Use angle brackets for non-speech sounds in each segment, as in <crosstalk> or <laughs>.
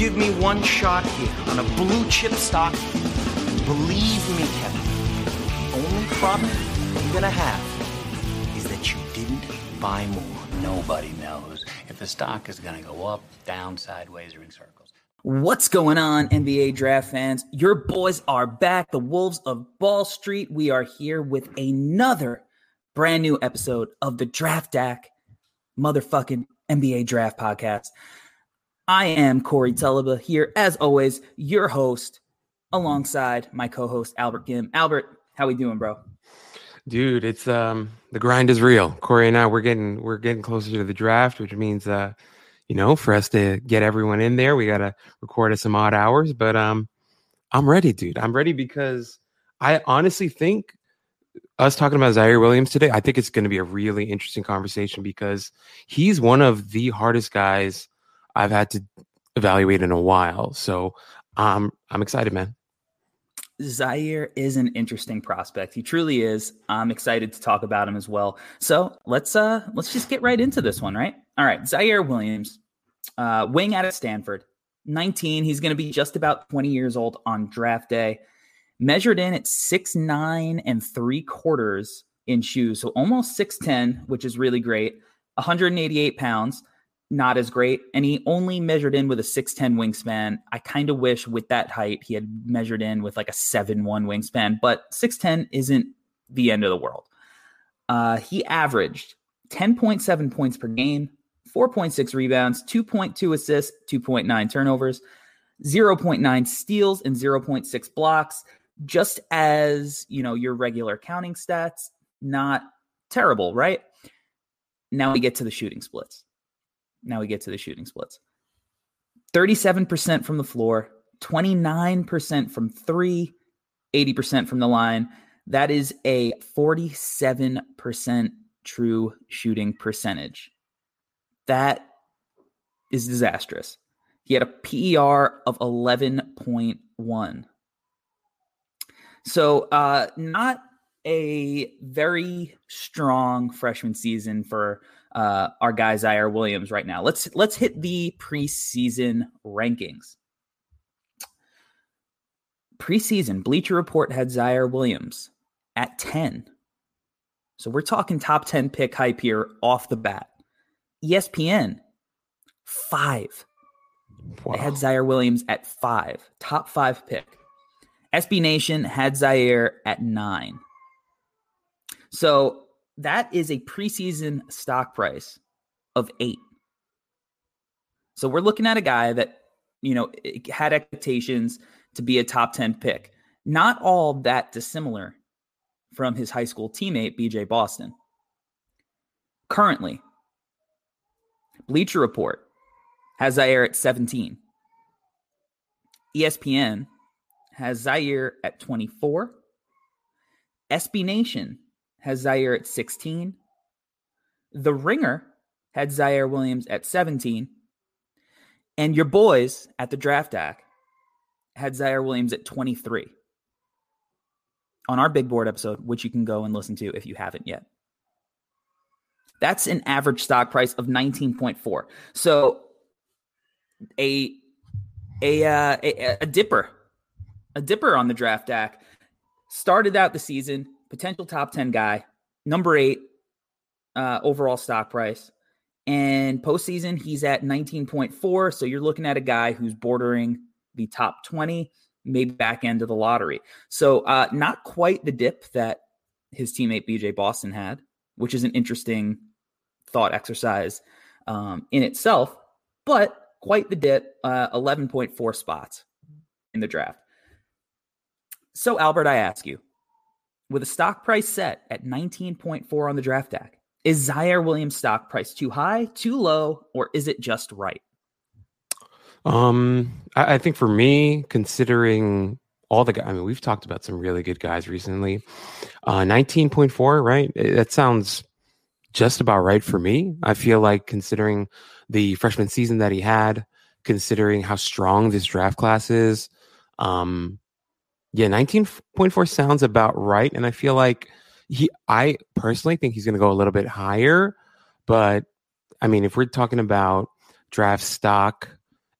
Give me one shot here on a blue chip stock. Believe me, Kevin, the only problem you're gonna have is that you didn't buy more. Nobody knows if the stock is to go up, down, sideways, or in circles. What's going on, NBA draft fans? Your boys are back, the Wolves of Ball Street. We are here with another brand new episode of the Draft Deck motherfucking NBA Draft Podcast. I am Corey Tulaba here, as always, your host, alongside my co-host Albert Gim. Albert, how we doing, bro? Dude, it's um the grind is real. Corey and I we're getting we're getting closer to the draft, which means uh you know for us to get everyone in there, we gotta record at some odd hours. But um I'm ready, dude. I'm ready because I honestly think us talking about Ziaire Williams today, I think it's going to be a really interesting conversation because he's one of the hardest guys I've had to evaluate in a while. So um, I'm excited, man. Ziaire is an interesting prospect. He truly is. I'm excited to talk about him as well. So let's uh let's just get right into this one, right? All right, Ziaire Williams, uh, wing out of Stanford, 19. He's going to be just about 20 years old on draft day. Measured in at six nine and three quarters in shoes, so almost 6'10, which is really great. 188 pounds not as great. And he only measured in with a 6'10 wingspan. I kind of wish with that height he had measured in with like a 7'1 wingspan, but 6'10 isn't the end of the world. Uh, he averaged 10.7 points per game, 4.6 rebounds, 2.2 assists, 2.9 turnovers, 0.9 steals, and 0.6 blocks. Just as, you know, your regular counting stats, not terrible, right? Now we get to the shooting splits. Now we get to the shooting splits 37% from the floor, 29% from three, 80% from the line. That is a 47% true shooting percentage. That is disastrous. He had a PER of 11.1. So, uh, not a very strong freshman season for uh, our guy Ziaire Williams right now. Let's let's hit the preseason rankings. Preseason, Bleacher Report had Ziaire Williams at 10. So we're talking top 10 pick hype here off the bat. ESPN, five. Wow. They had Ziaire Williams at five, top five pick. SB Nation had Ziaire at nine. So that is a preseason stock price of eight. So we're looking at a guy that, you know, had expectations to be a top 10 pick. Not all that dissimilar from his high school teammate, BJ Boston. Currently, Bleacher Report has Ziaire at 17. ESPN has Ziaire at 24. SB Nation has Ziaire at 16. The Ringer had Ziaire Williams at 17. And your boys at the draft deck had Ziaire Williams at 23 on our big board episode, which you can go and listen to if you haven't yet. That's an average stock price of 19.4. So a a, uh, a a dipper, a dipper on the draft deck started out the season potential top 10 guy, number eight uh, overall stock price. And postseason, he's at 19.4. So you're looking at a guy who's bordering the top 20, maybe back end of the lottery. So uh, not quite the dip that his teammate BJ Boston had, which is an interesting thought exercise um, in itself, but quite the dip, uh, 11.4 spots in the draft. So, Albert, I ask you, with a stock price set at 19.4 on the draft deck, Is Ziaire Williams stock price too high, too low, or is it just right? Um, I, I think for me, considering all the guys, I mean, we've talked about some really good guys recently. Uh, 19.4, right? That sounds just about right for me. I feel like considering the freshman season that he had, considering how strong this draft class is, um, yeah, 19.4 sounds about right. And I feel like he, I personally think he's going to go a little bit higher. But I mean, if we're talking about draft stock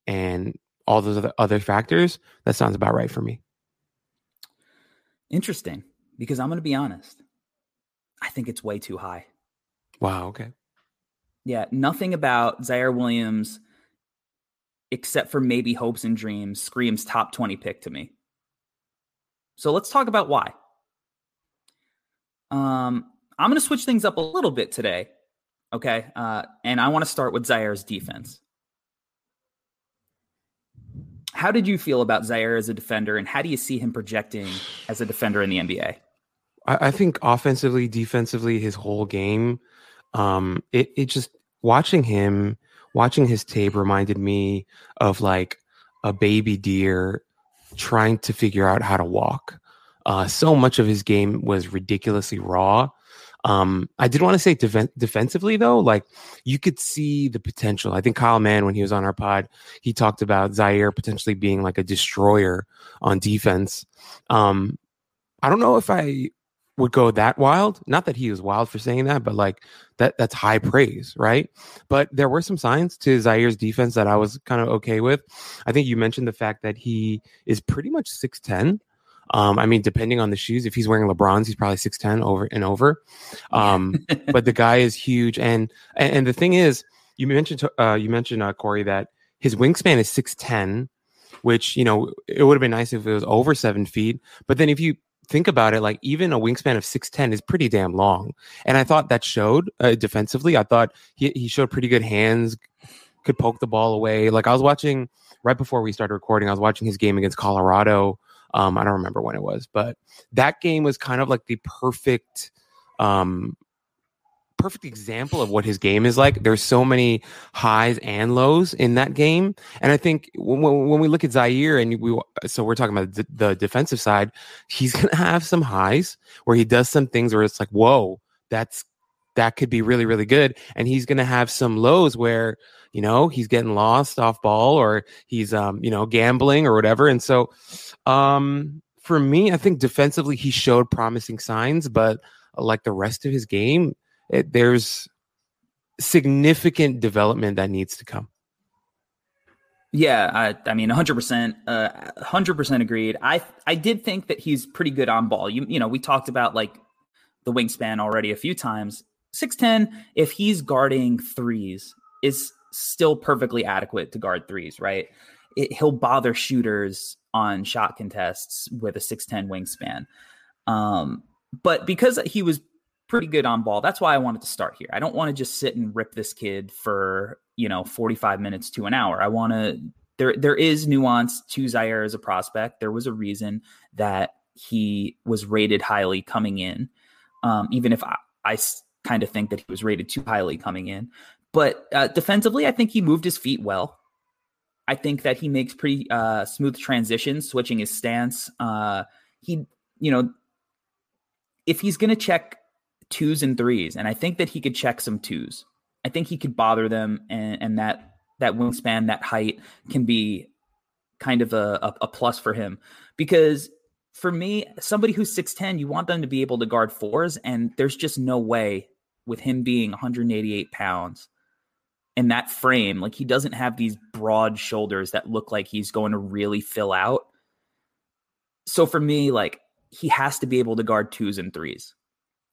and all those other, other factors, that sounds about right for me. Interesting, because I'm going to be honest. I think it's way too high. Wow. Okay. Yeah. Nothing about Ziaire Williams, except for maybe hopes and dreams, screams top 20 pick to me. So let's talk about why. Um, I'm going to switch things up a little bit today. Okay. Uh, and I want to start with Ziaire's defense. How did you feel about Ziaire as a defender, and how do you see him projecting as a defender in the NBA? I, I think offensively, defensively, his whole game um it it just watching him watching his tape reminded me of like a baby deer trying to figure out how to walk. Uh so much of his game was ridiculously raw. Um i did want to say def- defensively though like you could see the potential. I think kyle mann when he was on our pod he talked about ziaire potentially being like a destroyer on defense. Um i don't know if i would go that wild. Not that he was wild for saying that, but like that that's high praise, right? But there were some signs to Ziaire's defense that I was kind of okay with. I think you mentioned the fact that he is pretty much 6'10. Um, I mean, depending on the shoes, if he's wearing LeBron's, he's probably 6'10 over and over. Um, <laughs> but the guy is huge. And, and, and the thing is, you mentioned, uh, you mentioned, uh, Corey, that his wingspan is 6'10, which, you know, it would have been nice if it was over seven feet. But then if you think about it, like even a wingspan of 6'10 is pretty damn long. And I thought that showed uh, defensively. I thought he, he showed pretty good hands, could poke the ball away. Like I was watching right before we started recording, I was watching his game against Colorado. Um, I don't remember when it was, but that game was kind of like the perfect um, perfect example of what his game is like. There's so many highs and lows in that game, and I think when, when we look at Ziaire and we so we're talking about the, the defensive side, he's <laughs> gonna have some highs where he does some things where it's like, whoa, that's that could be really really good, and he's gonna have some lows where you know he's getting lost off ball or he's um you know gambling or whatever, and so um for me, I think defensively he showed promising signs, but like the rest of his game, it, there's significant development that needs to come. Yeah, I, I mean, 100%, uh, 100% agreed. I, I did think that he's pretty good on ball. You, you know, we talked about like the wingspan already a few times. 6'10, if he's guarding threes, is still perfectly adequate to guard threes, right? It, he'll bother shooters on shot contests with a 6'10 wingspan. Um, but because he was pretty good on ball. That's why I wanted to start here. I don't want to just sit and rip this kid for, you know, 45 minutes to an hour. I want to there there is nuance to Ziaire as a prospect. There was a reason that he was rated highly coming in. Um, even if I, I kind of think that he was rated too highly coming in. But uh, defensively, I think he moved his feet well. I think that he makes pretty uh, smooth transitions, switching his stance. Uh, he, you know, if he's going to check twos and threes, and I think that he could check some twos. I think he could bother them, and, and that that wingspan, that height, can be kind of a, a, a plus for him. Because for me, somebody who's six ten, you want them to be able to guard fours, and there's just no way with him being 188 pounds and that frame, like he doesn't have these broad shoulders that look like he's going to really fill out. So for me, like he has to be able to guard twos and threes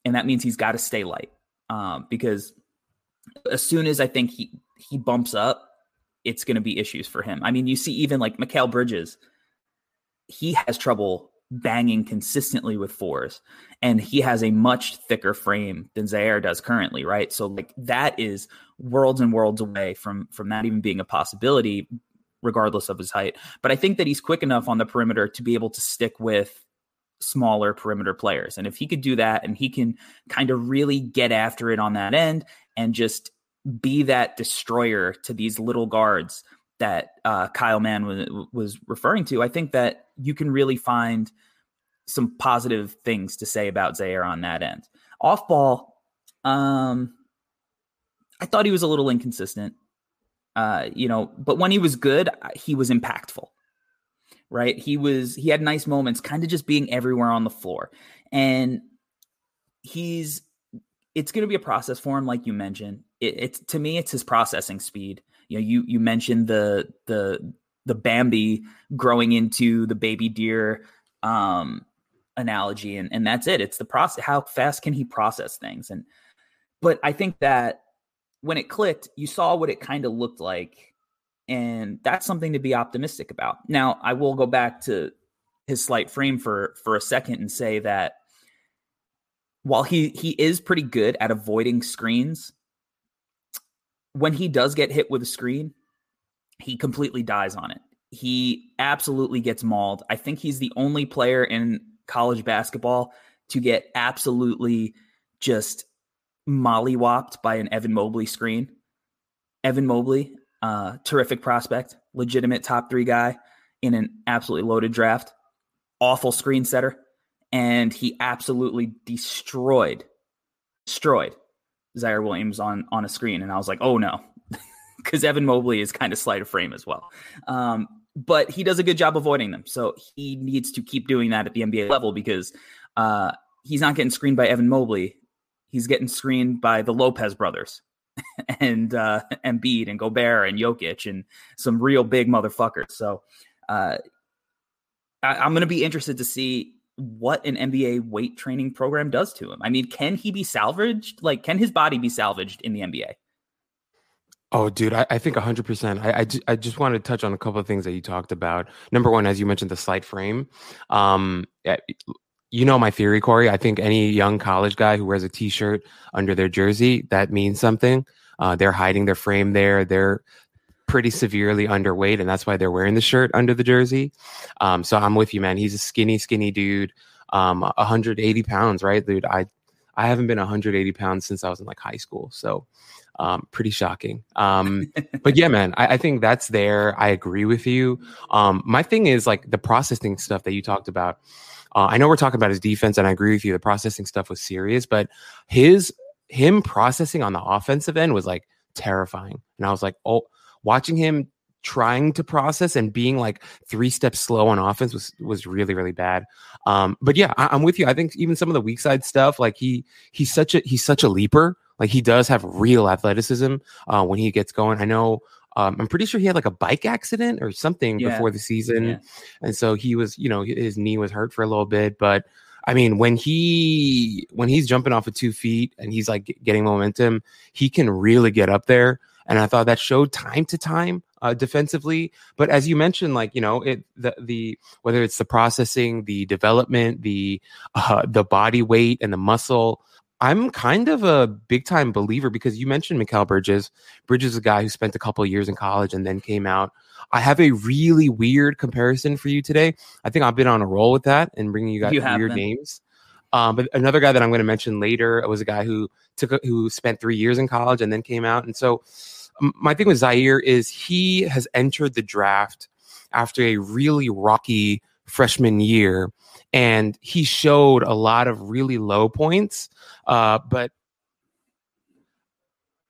and that means he's got to stay light um, because as soon as I think he he bumps up, it's going to be issues for him. I mean, you see even like Mikal Bridges, he has trouble banging consistently with fours, and he has a much thicker frame than Ziaire does currently, right? So like that is worlds and worlds away from from that even being a possibility, regardless of his height. But I think that he's quick enough on the perimeter to be able to stick with smaller perimeter players. And if he could do that and he can kind of really get after it on that end and just be that destroyer to these little guards that uh, Kyle Mann was, was referring to, I think that you can really find some positive things to say about Ziaire on that end. Off ball, um, I thought he was a little inconsistent. Uh, you know, but when he was good, he was impactful. Right? He was he had nice moments, kind of just being everywhere on the floor. And he's it's going to be a process for him, like you mentioned. It, it's to me, it's his processing speed. You know, you you mentioned the the the Bambi growing into the baby deer um, analogy, and and that's it. It's the process. How fast can he process things? And but I think that when it clicked, you saw what it kind of looked like, and that's something to be optimistic about. Now, I will go back to his slight frame for for a second and say that while he he is pretty good at avoiding screens, when he does get hit with a screen, he completely dies on it. He absolutely gets mauled. I think he's the only player in college basketball to get absolutely just mollywopped by an Evan Mobley screen. Evan Mobley, uh, terrific prospect, legitimate top three guy in an absolutely loaded draft, awful screen setter, and he absolutely destroyed, destroyed Ziaire Williams on on a screen, and I was like, oh no, <laughs> because Evan Mobley is kind of slight of frame as well. Um, but he does a good job avoiding them, so he needs to keep doing that at the NBA level because uh, he's not getting screened by Evan Mobley. He's getting screened by the Lopez brothers <laughs> and uh, Embiid and Gobert and Jokic and some real big motherfuckers. So uh, I, am going to be interested to see what an NBA weight training program does to him. I mean, can he be salvaged? Like, can his body be salvaged in the NBA? Oh, dude, I, I think 100%. I, I, I, just wanted to touch on a couple of things that you talked about. Number one, as you mentioned, the slight frame. Um, you know my theory, Corey. I think any young college guy who wears a t shirt under their jersey, that means something. Uh, they're hiding their frame there. They're pretty severely underweight, and that's why they're wearing the shirt under the jersey. Um, so I'm with you, man. He's a skinny, skinny dude, um, 180 pounds, right, dude? I I haven't been 180 pounds since I was in like high school, so um, pretty shocking. Um, <laughs> but yeah, man, I, I, think that's there. I agree with you. Um, my thing is like the processing stuff that you talked about. Uh, I know we're talking about his defense, and I agree with you. The processing stuff was serious, but his him processing on the offensive end was like terrifying. And I was like, oh, watching him trying to process and being like three steps slow on offense was was really really bad. Um, but yeah, I, am with you. I think even some of the weak side stuff, like he he's such a he's such a leaper. Like he does have real athleticism uh, when he gets going. I know. Um, I'm pretty sure he had like a bike accident or something yeah. before the season, yeah. and so he was, you know, his knee was hurt for a little bit. But I mean, when he when he's jumping off of two feet and he's like getting momentum, he can really get up there. And I thought that showed time to time uh, defensively. But as you mentioned, like you know, it the the whether it's the processing, the development, the uh, the body weight and the muscle. I'm kind of a big time believer because you mentioned Mikal Bridges. Bridges is a guy who spent a couple years in college and then came out. I have a really weird comparison for you today. I think I've been on a roll with that and bringing you guys you weird names. Um, but another guy that I'm going to mention later was a guy who took a, who spent three years in college and then came out. And so my thing with Ziaire is he has entered the draft after a really rocky freshman year, and he showed a lot of really low points. Uh, but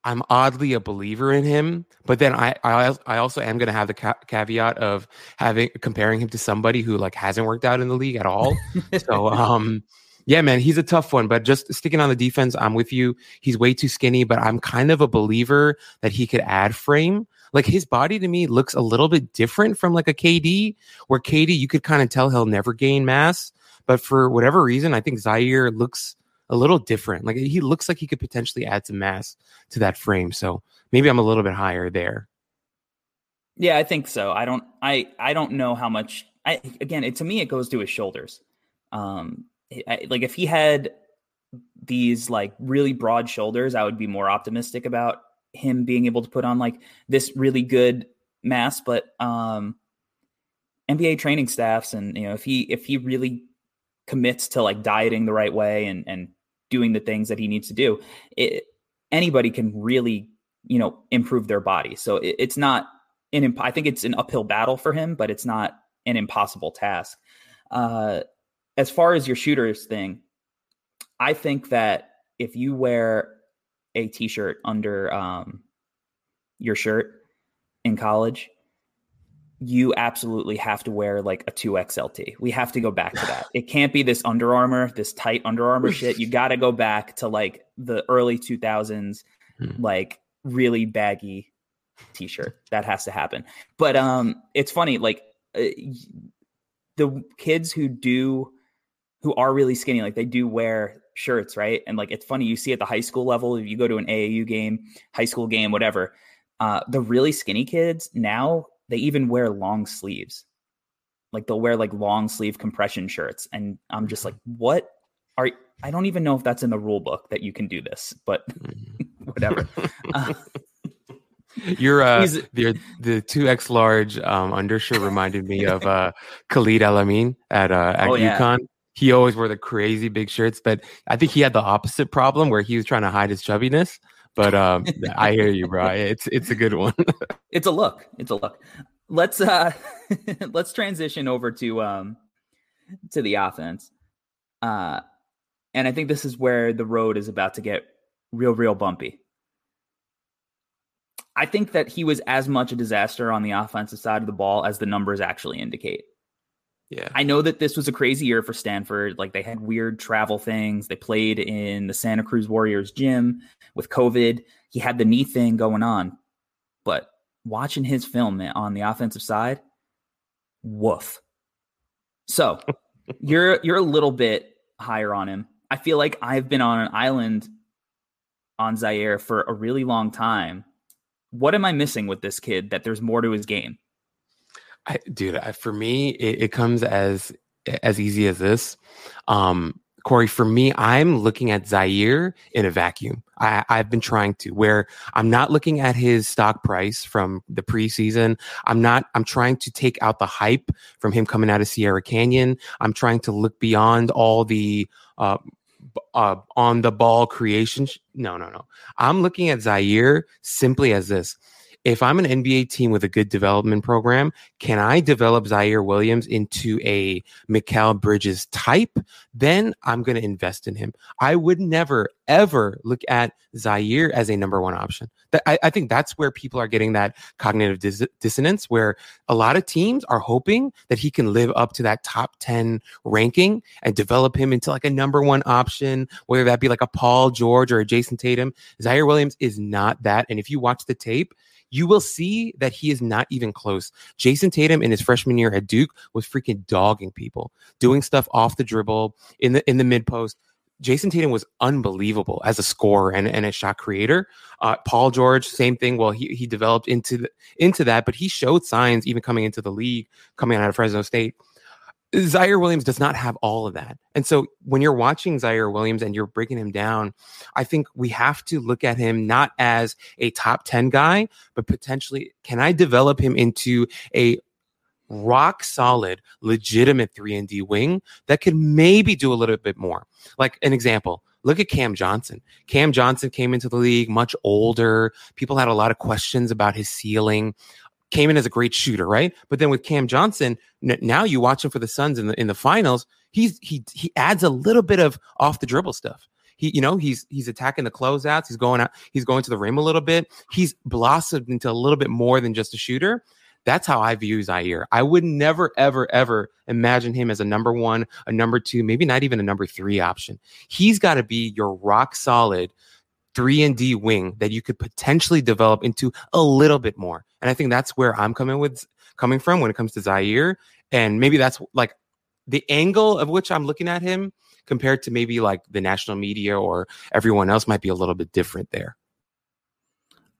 I'm oddly a believer in him, but then I I, I also am going to have the ca- caveat of having comparing him to somebody who like hasn't worked out in the league at all. so <laughs> um yeah, man, he's a tough one, but just sticking on the defense, I'm with you. He's way too skinny, but I'm kind of a believer that he could add frame. Like his body to me looks a little bit different from like a KD, where KD, you could kind of tell he'll never gain mass. But for whatever reason, I think Ziaire looks a little different. Like he looks like he could potentially add some mass to that frame. So maybe I'm a little bit higher there. Yeah, I think so. I don't I I don't know how much I again, it, to me it goes to his shoulders. Um like if he had these like really broad shoulders, I would be more optimistic about him being able to put on like this really good mass. But um NBA training staffs and you know if he if he really commits to like dieting the right way and and doing the things that he needs to do, it, anybody can really you know improve their body. So it, it's not an imp- I think it's an uphill battle for him, but it's not an impossible task. Uh, as far as your shooters thing, I think that if you wear a t-shirt under um, your shirt in college, you absolutely have to wear like a 2XLT. We have to go back to that. It can't be this Under Armour, this tight Under Armour shit. You got to go back to like the early 2000s, hmm. like really baggy t-shirt. That has to happen. But um it's funny like uh, the kids who do who are really skinny like they do wear shirts, right? And like it's funny you see at the high school level if you go to an AAU game, high school game, whatever, uh the really skinny kids now they even wear long sleeves. Like they'll wear like long sleeve compression shirts and I'm just like what are I don't even know if that's in the rule book that you can do this, but mm-hmm. <laughs> whatever. <laughs> Uh, Your uh, the the two X large um, undershirt reminded me of uh, Khalid El-Amin at uh, at oh, UConn. Yeah. He always wore the crazy big shirts, but I think he had the opposite problem where he was trying to hide his chubbiness. But um, I hear you, bro. It's it's a good one. <laughs> it's a look. It's a look. Let's uh <laughs> let's transition over to um to the offense. Uh and I think this is where the road is about to get real, real bumpy. I think that he was as much a disaster on the offensive side of the ball as the numbers actually indicate. Yeah. I know that this was a crazy year for Stanford. Like they had weird travel things. They played in the Santa Cruz Warriors gym with COVID. He had the knee thing going on. But watching his film on the offensive side, woof. So <laughs> you're you're a little bit higher on him. I feel like I've been on an island on Ziaire for a really long time what am I missing with this kid that there's more to his game? I, dude, I, for me, it, it, comes as as easy as this. Um, Corey, for me, I'm looking at Ziaire in a vacuum. I, I've been trying to where I'm not looking at his stock price from the preseason. I'm not, I'm trying to take out the hype from him coming out of Sierra Canyon. I'm trying to look beyond all the uh, uh, on the ball creation. No, no, no. I'm looking at Ziaire simply as this. If I'm an NBA team with a good development program, can I develop Ziaire Williams into a Mikal Bridges type? Then I'm going to invest in him. I would never, ever look at Ziaire as a number one option. I, I think that's where people are getting that cognitive dis- dissonance, where a lot of teams are hoping that he can live up to that top 10 ranking and develop him into like a number one option, whether that be like a Paul George or a Jayson Tatum. Ziaire Williams is not that. And if you watch the tape, you will see that he is not even close. Jayson Tatum in his freshman year at Duke was freaking dogging people, doing stuff off the dribble in the in the mid post. Jayson Tatum was unbelievable as a scorer and, and a shot creator. Uh, Paul George, same thing. Well, he he developed into the, into that, but he showed signs even coming into the league, coming out of Fresno State, Ziaire Williams does not have all of that. And so when you're watching Ziaire Williams and you're breaking him down, I think we have to look at him not as a top 10 guy, but potentially can I develop him into a rock solid, legitimate 3 and D wing that could maybe do a little bit more. Like an example, look at Cam Johnson. Cam Johnson came into the league much older. People had a lot of questions about his ceiling came in as a great shooter, right? But then with Cam Johnson, n- now you watch him for the Suns in the in the finals. He's he he adds a little bit of off the dribble stuff. He, you know, he's he's attacking the closeouts. He's going out. He's going to the rim a little bit. He's blossomed into a little bit more than just a shooter. That's how I view Ziaire. I would never, ever, ever imagine him as a number one, a number two, maybe not even a number three option. He's got to be your rock solid three and D wing that you could potentially develop into a little bit more. And I think that's where I'm coming with coming from when it comes to Ziaire. And maybe that's like the angle of which I'm looking at him compared to maybe like the national media or everyone else might be a little bit different there.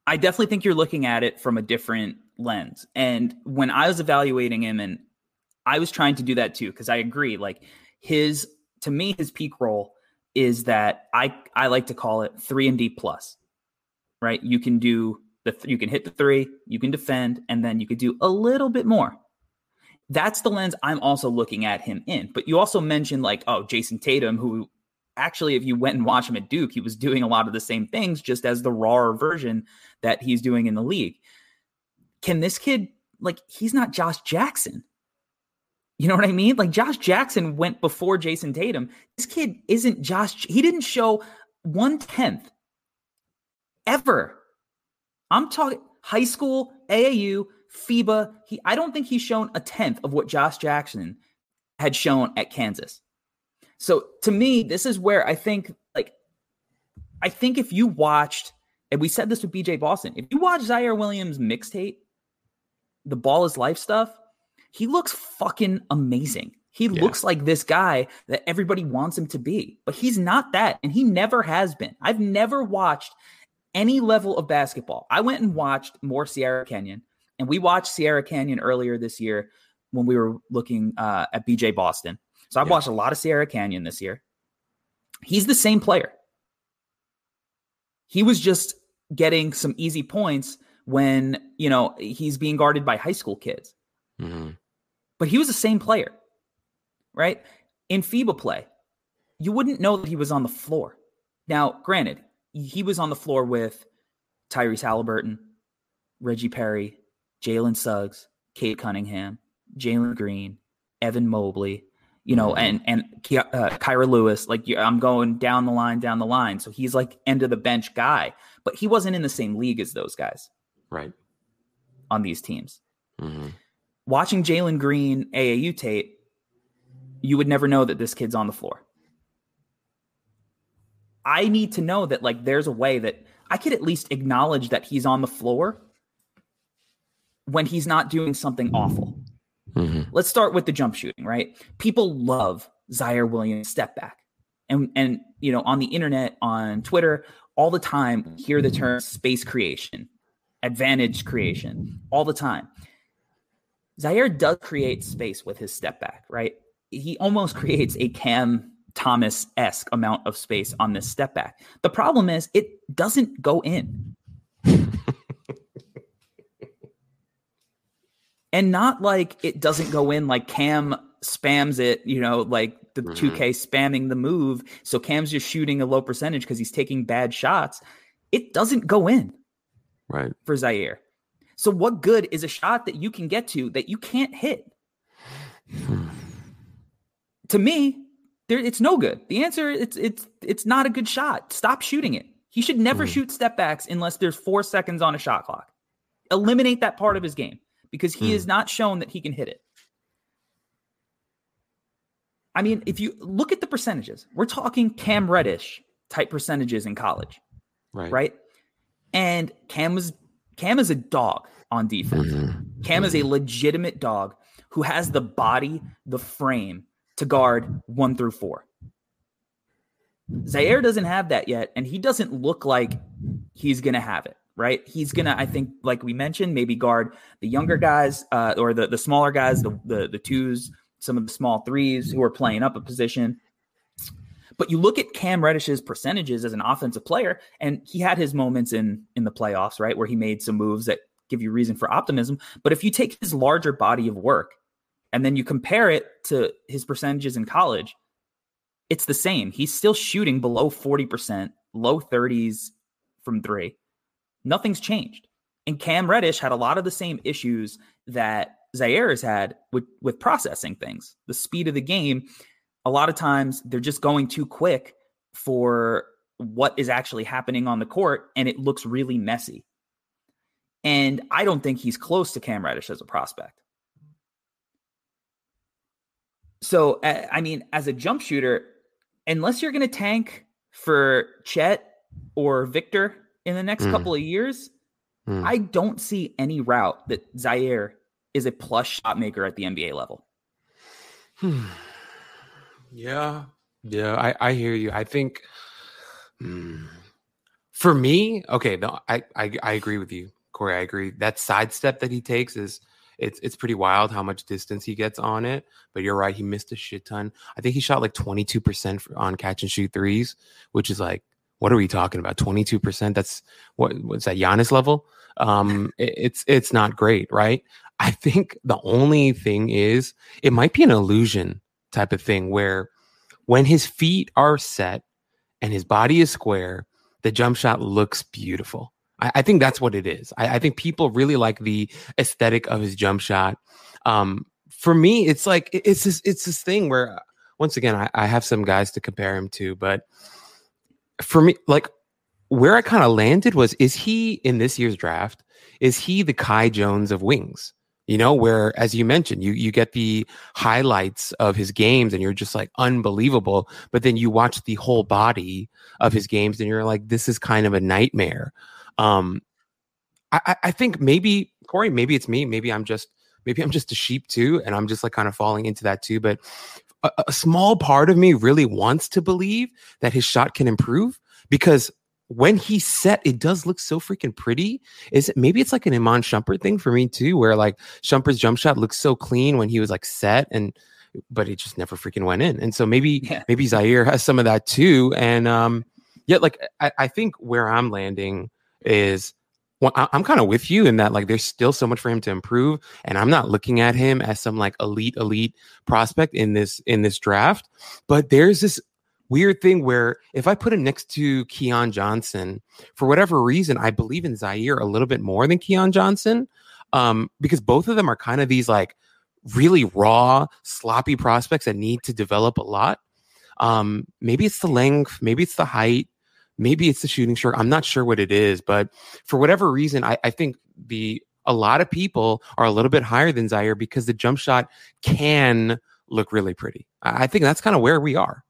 I definitely think you're looking at it from a different lens. And when I was evaluating him, and I was trying to do that too, because I agree, like his, to me, his peak role is that I I like to call it three and D plus, right? You can do the you can hit the three, you can defend, and then you could do a little bit more. that's the lens I'm also looking at him in. But you also mentioned like, oh, Jayson Tatum, who actually, if you went and watched him at Duke, he was doing a lot of the same things, just as the rawer version that he's doing in the league. Can this kid like he's not Josh Jackson? You know what I mean? Like Josh Jackson went before Jayson Tatum. This kid isn't Josh. He didn't show one tenth ever. I'm talking high school, AAU, FIBA. He, I don't think he's shown a tenth of what Josh Jackson had shown at Kansas. So to me, this is where I think, like, I think if you watched, and we said this with BJ Boston, if you watch Ziaire Williams mixtape, the ball is life stuff, he looks fucking amazing. He yeah. looks like this guy that everybody wants him to be, but he's not that. And he never has been. I've never watched any level of basketball. I went and watched more Sierra Canyon, and we watched Sierra Canyon earlier this year when we were looking uh, at BJ Boston. So I've yeah. watched a lot of Sierra Canyon this year. He's the same player. He was just getting some easy points when, you know, he's being guarded by high school kids. Mm-hmm. But he was the same player, right? In FIBA play, you wouldn't know that he was on the floor. Now, granted, he was on the floor with Tyrese Halliburton, Reggie Perry, Jalen Suggs, Cade Cunningham, Jalen Green, Evan Mobley, you know, mm-hmm. and and uh, Kira Lewis. Like I'm going down the line, down the line. So he's like end of the bench guy, but he wasn't in the same league as those guys, right? On these teams, mm-hmm. Watching Jalen Green AAU tape, you would never know that this kid's on the floor. I need to know that like there's a way that I could at least acknowledge that he's on the floor when he's not doing something awful. Mm-hmm. Let's start with the jump shooting, right? People love Ziaire Williams step back. And and you know, on the internet, on Twitter, all the time hear the term space creation, advantage creation, all the time. Ziaire does create space with his step back, right? He almost creates a Cam Thomas esque amount of space on this step back. The problem is it doesn't go in. <laughs> and not like it doesn't go in like Cam spams it, you know, like the mm-hmm. 2K spamming the move. So Cam's just shooting a low percentage because he's taking bad shots. It doesn't go in. Right. For Ziaire. So what good is a shot that you can get to that you can't hit? to me, there, it's no good. The answer it's it's it's not a good shot. Stop shooting it. He should never mm. shoot step backs unless there's four seconds on a shot clock. Eliminate that part of his game because he mm. has not shown that he can hit it. I mean, if you look at the percentages, we're talking Cam Reddish type percentages in college, right? Right, and Cam was Cam is a dog on defense. Mm-hmm. Cam is a mm-hmm. legitimate dog who has the body, the frame to guard one through four. Ziaire doesn't have that yet, and he doesn't look like he's going to have it, right? He's going to, I think, like we mentioned, maybe guard the younger guys uh, or the, the smaller guys, the, the, the twos, some of the small threes who are playing up a position. But you look at Cam Reddish's percentages as an offensive player, and he had his moments in in the playoffs, right, where he made some moves that give you reason for optimism. But if you take his larger body of work and then you compare it to his percentages in college, it's the same. He's still shooting below 40%, low 30s from three. Nothing's changed. And Cam Reddish had a lot of the same issues that Ziaire has had with, with processing things. The speed of the game, a lot of times they're just going too quick for what is actually happening on the court, and it looks really messy. And I don't think he's close to Cam Reddish as a prospect. So, I mean, as a jump shooter, unless you're going to tank for Chet or Victor in the next mm. couple of years, mm. I don't see any route that Ziaire is a plus shot maker at the NBA level. <sighs> <sighs> Yeah, yeah, I, I hear you. I think mm, for me, okay, no, I, I I agree with you, Corey. I agree. That sidestep that he takes is it's it's pretty wild how much distance he gets on it. But you're right, he missed a shit ton. I think he shot like 22% on catch and shoot threes, which is like, what are we talking about? 22%? That's what what's that Giannis level? Um, it, it's it's not great, right? I think the only thing is it might be an illusion type of thing where when his feet are set and his body is square, the jump shot looks beautiful. I, I think that's what it is. I, I, think people really like the aesthetic of his jump shot. Um, for me, it's like it's this it's this thing where once again I, I have some guys to compare him to, but for me, like where I kind of landed was is he in this year's draft? Is he the Kai Jones of wings? You know, where as you mentioned, you you get the highlights of his games and you're just like unbelievable, but then you watch the whole body of his games and you're like, this is kind of a nightmare. Um, I, I think maybe Corey, maybe it's me, maybe I'm just maybe I'm just a sheep too, and I'm just like kind of falling into that too. But a, a small part of me really wants to believe that his shot can improve because when he's set, it does look so freaking pretty. Is it maybe it's like an Iman Shumpert thing for me too, where like Shumpert's jump shot looks so clean when he was like set and but it just never freaking went in. And so maybe <laughs> yeah. maybe Ziaire has some of that too. And um yeah, like I, I think where I'm landing is well, I'm kind of with you in that like there's still so much for him to improve, and I'm not looking at him as some like elite elite prospect in this in this draft. But there's this weird thing where if I put him next to Keon Johnson, for whatever reason, I believe in Ziaire a little bit more than Keon Johnson, um, because both of them are kind of these like really raw, sloppy prospects that need to develop a lot. Um, maybe it's the length, maybe it's the height, maybe it's the shooting stroke. I'm not sure what it is, but for whatever reason, I, I think the a lot of people are a little bit higher than Ziaire because the jump shot can look really pretty. I, I think that's kind of where we are.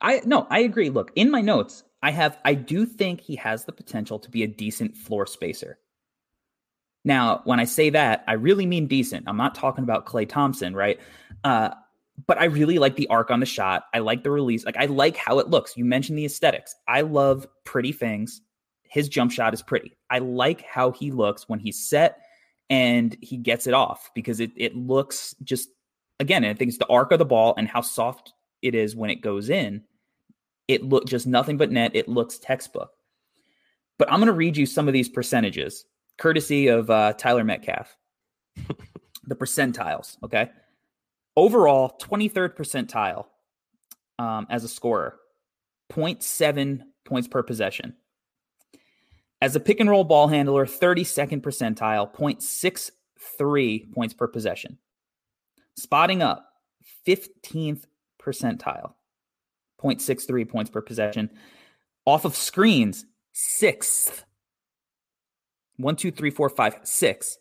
I no, I agree. Look, in my notes, I have I do think he has the potential to be a decent floor spacer. Now, when I say that, I really mean decent. I'm not talking about Klay Thompson, right? Uh, but I really like the arc on the shot. I like the release. Like I like how it looks. You mentioned the aesthetics. I love pretty things. His jump shot is pretty. I like how he looks when he's set and he gets it off because it it looks just again, I think it's the arc of the ball and how soft it is when it goes in. It look just nothing but net. It looks textbook. But I'm going to read you some of these percentages, courtesy of uh, Tyler Metcalf. <laughs> the percentiles, okay? Overall, 23rd percentile um, as a scorer, 0.7 points per possession. As a pick and roll ball handler, 32nd percentile, 0.63 points per possession. Spotting up, 15th percentile, 0.63 points per possession. Off of screens, sixth. One, two, three, four, five, six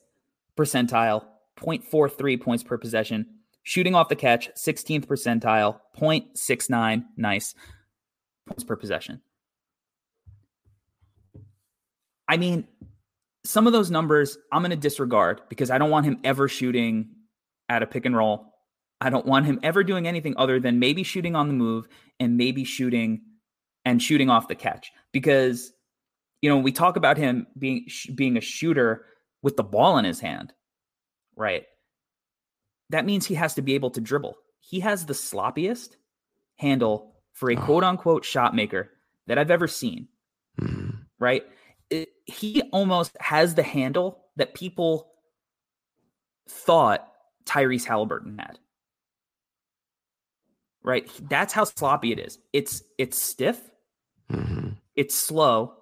percentile, 0.43 points per possession. Shooting off the catch, 16th percentile, 0.69. Nice. Points per possession. I mean, some of those numbers I'm going to disregard because I don't want him ever shooting at a pick and roll I don't want him ever doing anything other than maybe shooting on the move and maybe shooting and shooting off the catch. Because you know we talk about him being being a shooter with the ball in his hand right? That means he has to be able to dribble. He has the sloppiest handle for a quote unquote shot maker that I've ever seen mm. right? It, he almost has the handle that people thought Tyrese Halliburton had right? That's how sloppy it is. It's it's stiff, mm-hmm. it's slow.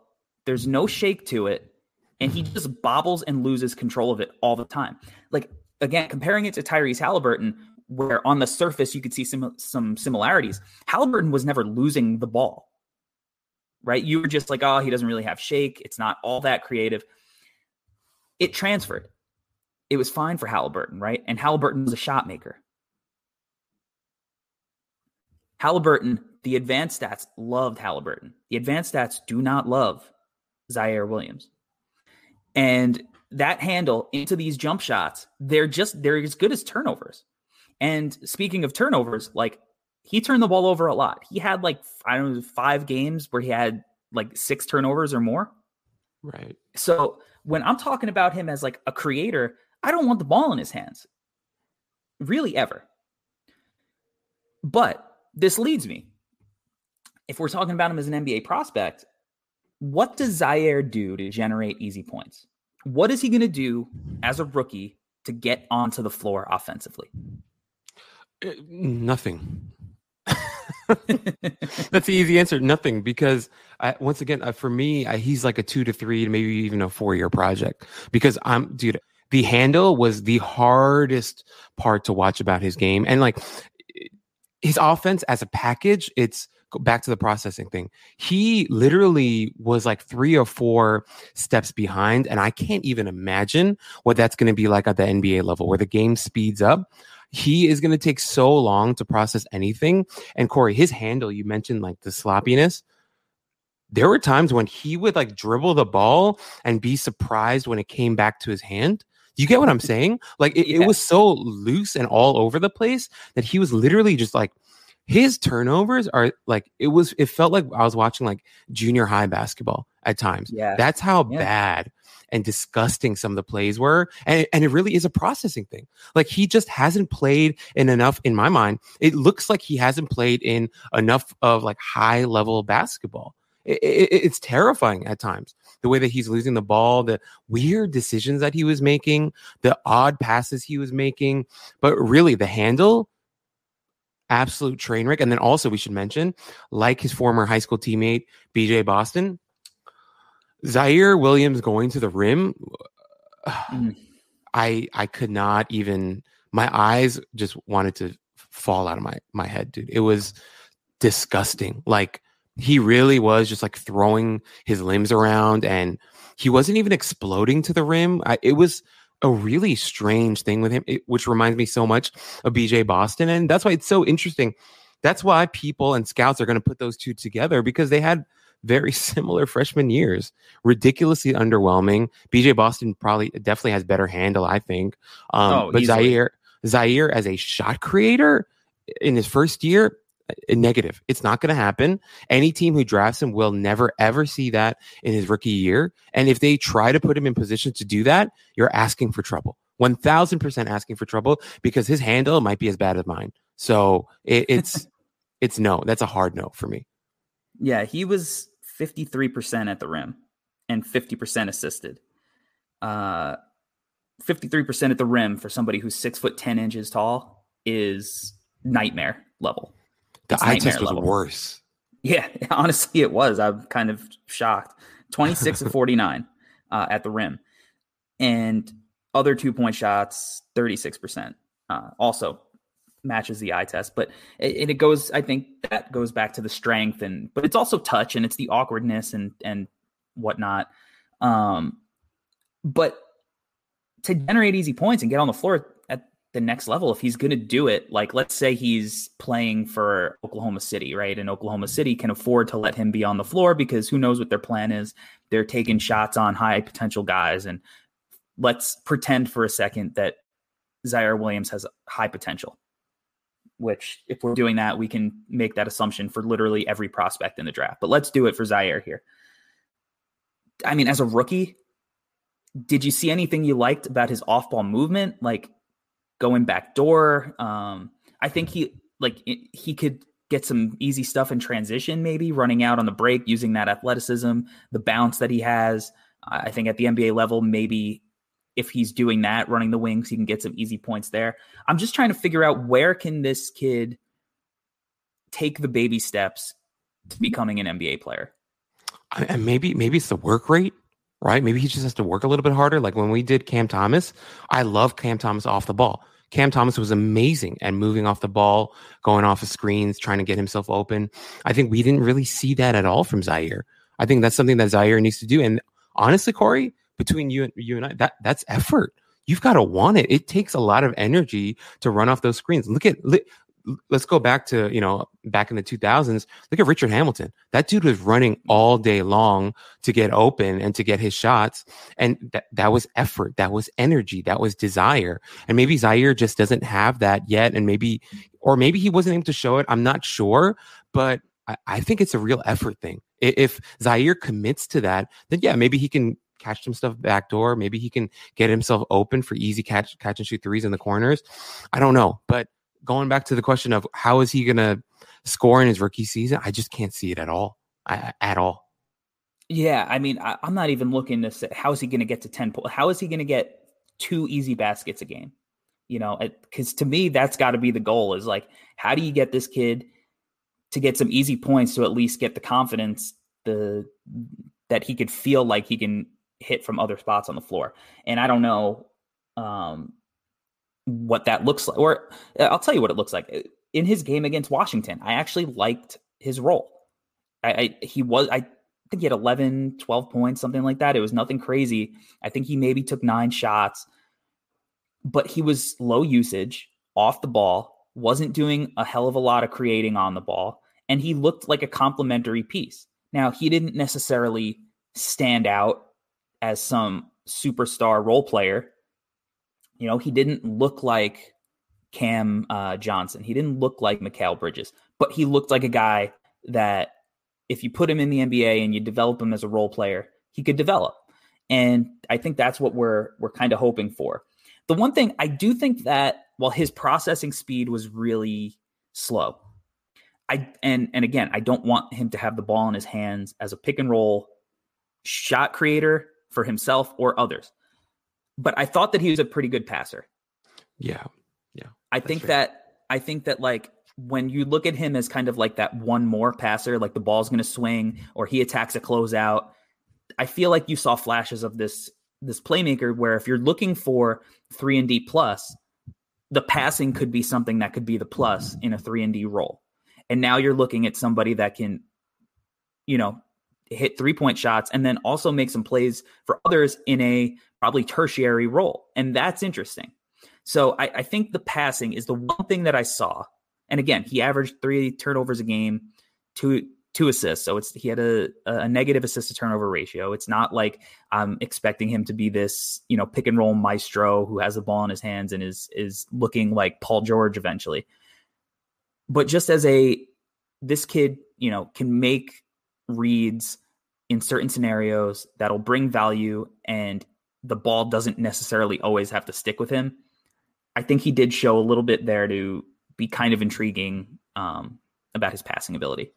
There's no shake to it, and he just bobbles and loses control of it all the time. Like again, comparing it to Tyrese Halliburton, where on the surface you could see some some similarities. Halliburton was never losing the ball, right? You were just like, oh, he doesn't really have shake. It's not all that creative. It transferred. It was fine for Halliburton, right? And Halliburton was a shot maker. Halliburton, the advanced stats loved Halliburton. The advanced stats do not love Ziaire Williams. And that handle into these jump shots, they're just they're as good as turnovers. And speaking of turnovers, like he turned the ball over a lot. He had like I don't know five games where he had like six turnovers or more. Right. So when I'm talking about him as like a creator, I don't want the ball in his hands. Really ever. But this leads me. If we're talking about him as an NBA prospect, what does Ziaire do to generate easy points? What is he going to do as a rookie to get onto the floor offensively? Uh, nothing. <laughs> That's the easy answer. Nothing, because I, once again, uh, for me, I, he's like a two to three, maybe even a four year project. Because I'm, dude, the handle was the hardest part to watch about his game, and like his offense as a package, it's back to the processing thing. He literally was like three or four steps behind, and I can't even imagine what that's going to be like at the NBA level, where the game speeds up he is going to take so long to process anything. And Corey, his handle, you mentioned like the sloppiness. There were times when he would like dribble the ball and be surprised when it came back to his hand. You get what I'm saying? Like it, yeah. it was so loose and all over the place that he was literally just like his turnovers are like it was it felt like I was watching like junior high basketball at times. Yeah. That's how yeah. bad and disgusting some of the plays were. And, and it really is a processing thing. Like he just hasn't played in enough, in my mind, it looks like he hasn't played in enough of like high level basketball. It, it, it's terrifying at times the way that he's losing the ball, the weird decisions that he was making, the odd passes he was making. But really, the handle, absolute train wreck. And then also, we should mention, like his former high school teammate, BJ Boston, Ziaire Williams going to the rim, mm. <sighs> I I could not even my eyes just wanted to fall out of my my head, dude. It was disgusting. Like he really was just like throwing his limbs around and he wasn't even exploding to the rim. I, it was a really strange thing with him, it, which reminds me so much of BJ Boston. And that's why it's so interesting. That's why people and scouts are going to put those two together because they had very <laughs> similar freshman years. Ridiculously underwhelming. BJ Boston probably definitely has better handle, I think. Um, oh, but easily. Ziaire, Ziaire as a shot creator in his first year, negative. It's not going to happen. Any team who drafts him will never ever see that in his rookie year. And if they try to put him in position to do that, you're asking for trouble. 1000% asking for trouble because his handle might be as bad as mine. So it, it's <laughs> it's no. That's a hard no for me. Yeah, he was 53% at the rim and 50% assisted. Uh, 53% at the rim for somebody who's six foot 10 inches tall is nightmare level. The eye test was level. worse. Yeah, <laughs> honestly, it was. I'm kind of shocked. 26 of <laughs> 49 uh, at the rim. And other two point shots, 36%. Uh, also matches the eye test. But it, it goes, I think that goes back to the strength and, but it's also touch and it's the awkwardness and and whatnot. Um, but to generate easy points and get on the floor the next level, if he's going to do it, like let's say he's playing for Oklahoma City, right? And Oklahoma mm-hmm. City can afford to let him be on the floor because who knows what their plan is. They're taking mm-hmm. shots on high potential guys. And let's pretend for a second that Ziaire Williams has high potential which if we're doing that, we can make that assumption for literally every prospect in the draft. But let's do it for Ziaire here. I mean, as a rookie, did you see anything you liked about his off ball movement? Like going back door. Um, I think he like he could get some easy stuff in transition, maybe running out on the break, using that athleticism, the bounce that he has. I think at the NBA level, maybe if he's doing that, running the wings, he can get some easy points there. I'm just trying to figure out where can this kid take the baby steps to becoming an NBA player. And maybe maybe it's the work rate, right? Maybe he just has to work a little bit harder. Like when we did Cam Thomas, I love Cam Thomas off the ball. Cam Thomas was amazing at moving off the ball, going off of screens, trying to get himself open. I think we didn't really see that at all from Ziaire. I think that's something that Ziaire needs to do. And honestly, Corey, between you and you and I, that that's effort. You've got to want it. It takes a lot of energy to run off those screens. Look at let's go back to you know back in the 2000s look at richard hamilton that dude was running mm-hmm. all day long to get open and to get his shots and that, that was effort that was energy that was desire and maybe ziaire just doesn't have that yet and maybe or maybe he wasn't able to show it i'm not sure but I, I think it's a real effort thing if ziaire commits to that then yeah maybe he can catch some stuff backdoor. Maybe he can get himself open for easy catch catch and shoot threes in the corners. I don't know, but going back to the question of how is he going to score in his rookie season, I just can't see it at all. I, at all. Yeah, I mean, I, am not even looking to say how is he going to get to ten. points. how is he going to get two easy baskets a game. You know, because to me, that's got to be the goal is like, how do you get this kid to get some easy points to at least get the confidence the that he could feel like he can hit from other spots on the floor. And I don't know um, what that looks like. Or uh, I'll tell you what it looks like. Uh, in his game against Washington, I actually liked his role. I, I he was I think he had 11, 12 points, something like that. It was nothing crazy. I think he maybe took nine shots, but he was low usage off the ball, wasn't doing a hell of a lot of creating on the ball, and he looked like a complementary piece. Now, he didn't necessarily stand out as some superstar role player. You know, he didn't look like Cam uh, Johnson. He didn't look like Mikal Bridges, but he looked like a guy that if you put him in the NBA and you develop him as a role player, he could develop. And I think that's what we're we're kind of hoping for. The one thing I do think that while his processing speed was really slow, I and and again, I don't want him to have the ball in his hands as a pick and roll shot creator for himself or others. But I thought that he was a pretty good passer. Yeah. Yeah. I think that I think that like when you look at him as kind of like that one more passer, like the ball's going to swing or he attacks a closeout, I feel like you saw flashes of this this playmaker where if you're looking for 3 and D plus, the passing could be something that could be the plus in a 3 and D role. And now you're looking at somebody that can you know, hit three point shots and then also make some plays for others in a probably tertiary role. And that's interesting. So I, I, think the passing is the one thing that I saw. And again, he averaged three turnovers a game, two two assists. So it's he had a, a negative assist to turnover ratio. It's not like I'm expecting him to be this, you know, pick and roll maestro who has the ball in his hands and is is looking like Paul George eventually. But just as a this kid, you know, can make reads in certain scenarios that'll bring value and the ball doesn't necessarily always have to stick with him. I think he did show a little bit there to be kind of intriguing um, about his passing ability.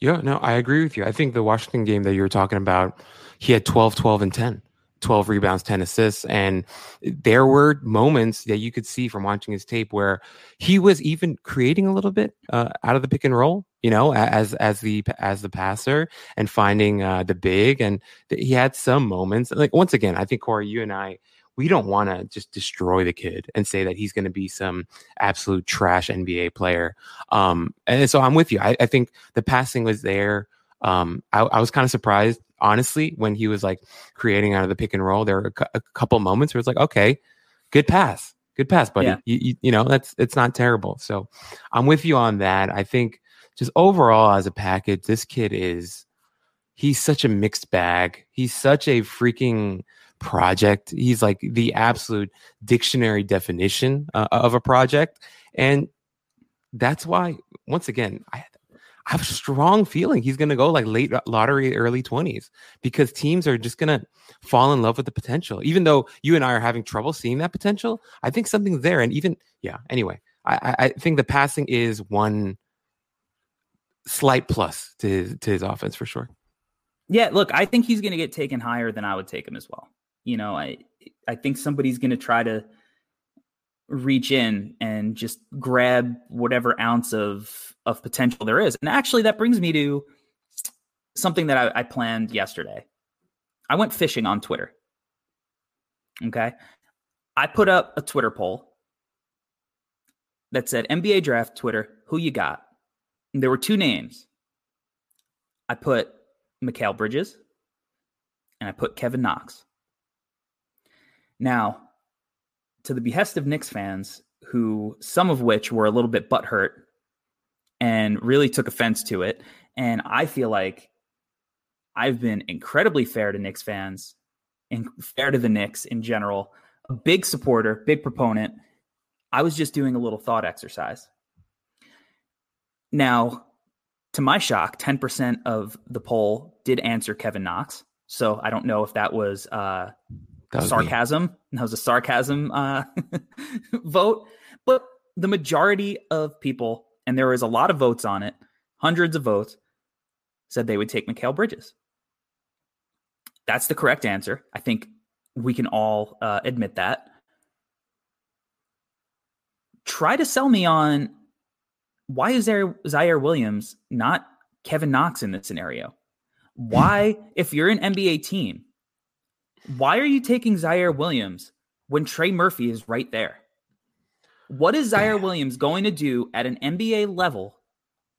Yeah, no, I agree with you. I think the Washington game that you were talking about, he had 12, 12, and 10. 12 rebounds, 10 assists. And there were moments that you could see from watching his tape where he was even creating a little bit uh, out of the pick and roll, you know, as, as the, as the passer and finding uh, the big. And he had some moments like, once again, I think Corey, you and I, we don't want to just destroy the kid and say that he's going to be some absolute trash NBA player. Um, and so I'm with you. I, I think the passing was there. Um, I, I was kind of surprised honestly, when he was like creating out of the pick and roll, there were a, a couple moments where it's like, okay, good pass, good pass, buddy. Yeah. You, you, you, know, that's it's not terrible. So I'm with you on that. I think just overall as a package, this kid is he's such a mixed bag. He's such a freaking project. He's like the absolute dictionary definition uh, of a project, and that's why once again I I have a strong feeling he's going to go like late uh, lottery, early 20s because teams are just going to fall in love with the potential. Even though you and I are having trouble seeing that potential, I think something's there. And even, yeah, anyway, I, I think the passing is one slight plus to his, to his offense for sure. Yeah, look, I think he's going to get taken higher than I would take him as well. You know, I I think somebody's going to try to reach in and just grab whatever ounce of of potential there is. And actually, that brings me to something that I, I planned yesterday. I went fishing on Twitter. Okay, I put up a Twitter poll that said NBA draft Twitter, who you got? And there were two names. I put Mikal Bridges and I put Kevin Knox. Now, to the behest of Knicks fans, who some of which were a little bit butthurt and really took offense to it. And I feel like I've been incredibly fair to Knicks fans and fair to the Knicks in general. A big supporter, big proponent. I was just doing a little thought exercise. Now, to my shock, 10% of the poll did answer Kevin Knox. So I don't know if that was uh, that was sarcasm. Me. That was a sarcasm uh, <laughs> vote. But the majority of people, and there was a lot of votes on it, hundreds of votes, said they would take Mikal Bridges. That's the correct answer. I think we can all uh, admit that. try to sell me on why is there Ziaire Williams not Kevin Knox in this scenario? Why, <laughs> if you're an NBA team, why are you taking Ziaire Williams when Trey Murphy is right there? What is Ziaire Williams going to do at an NBA level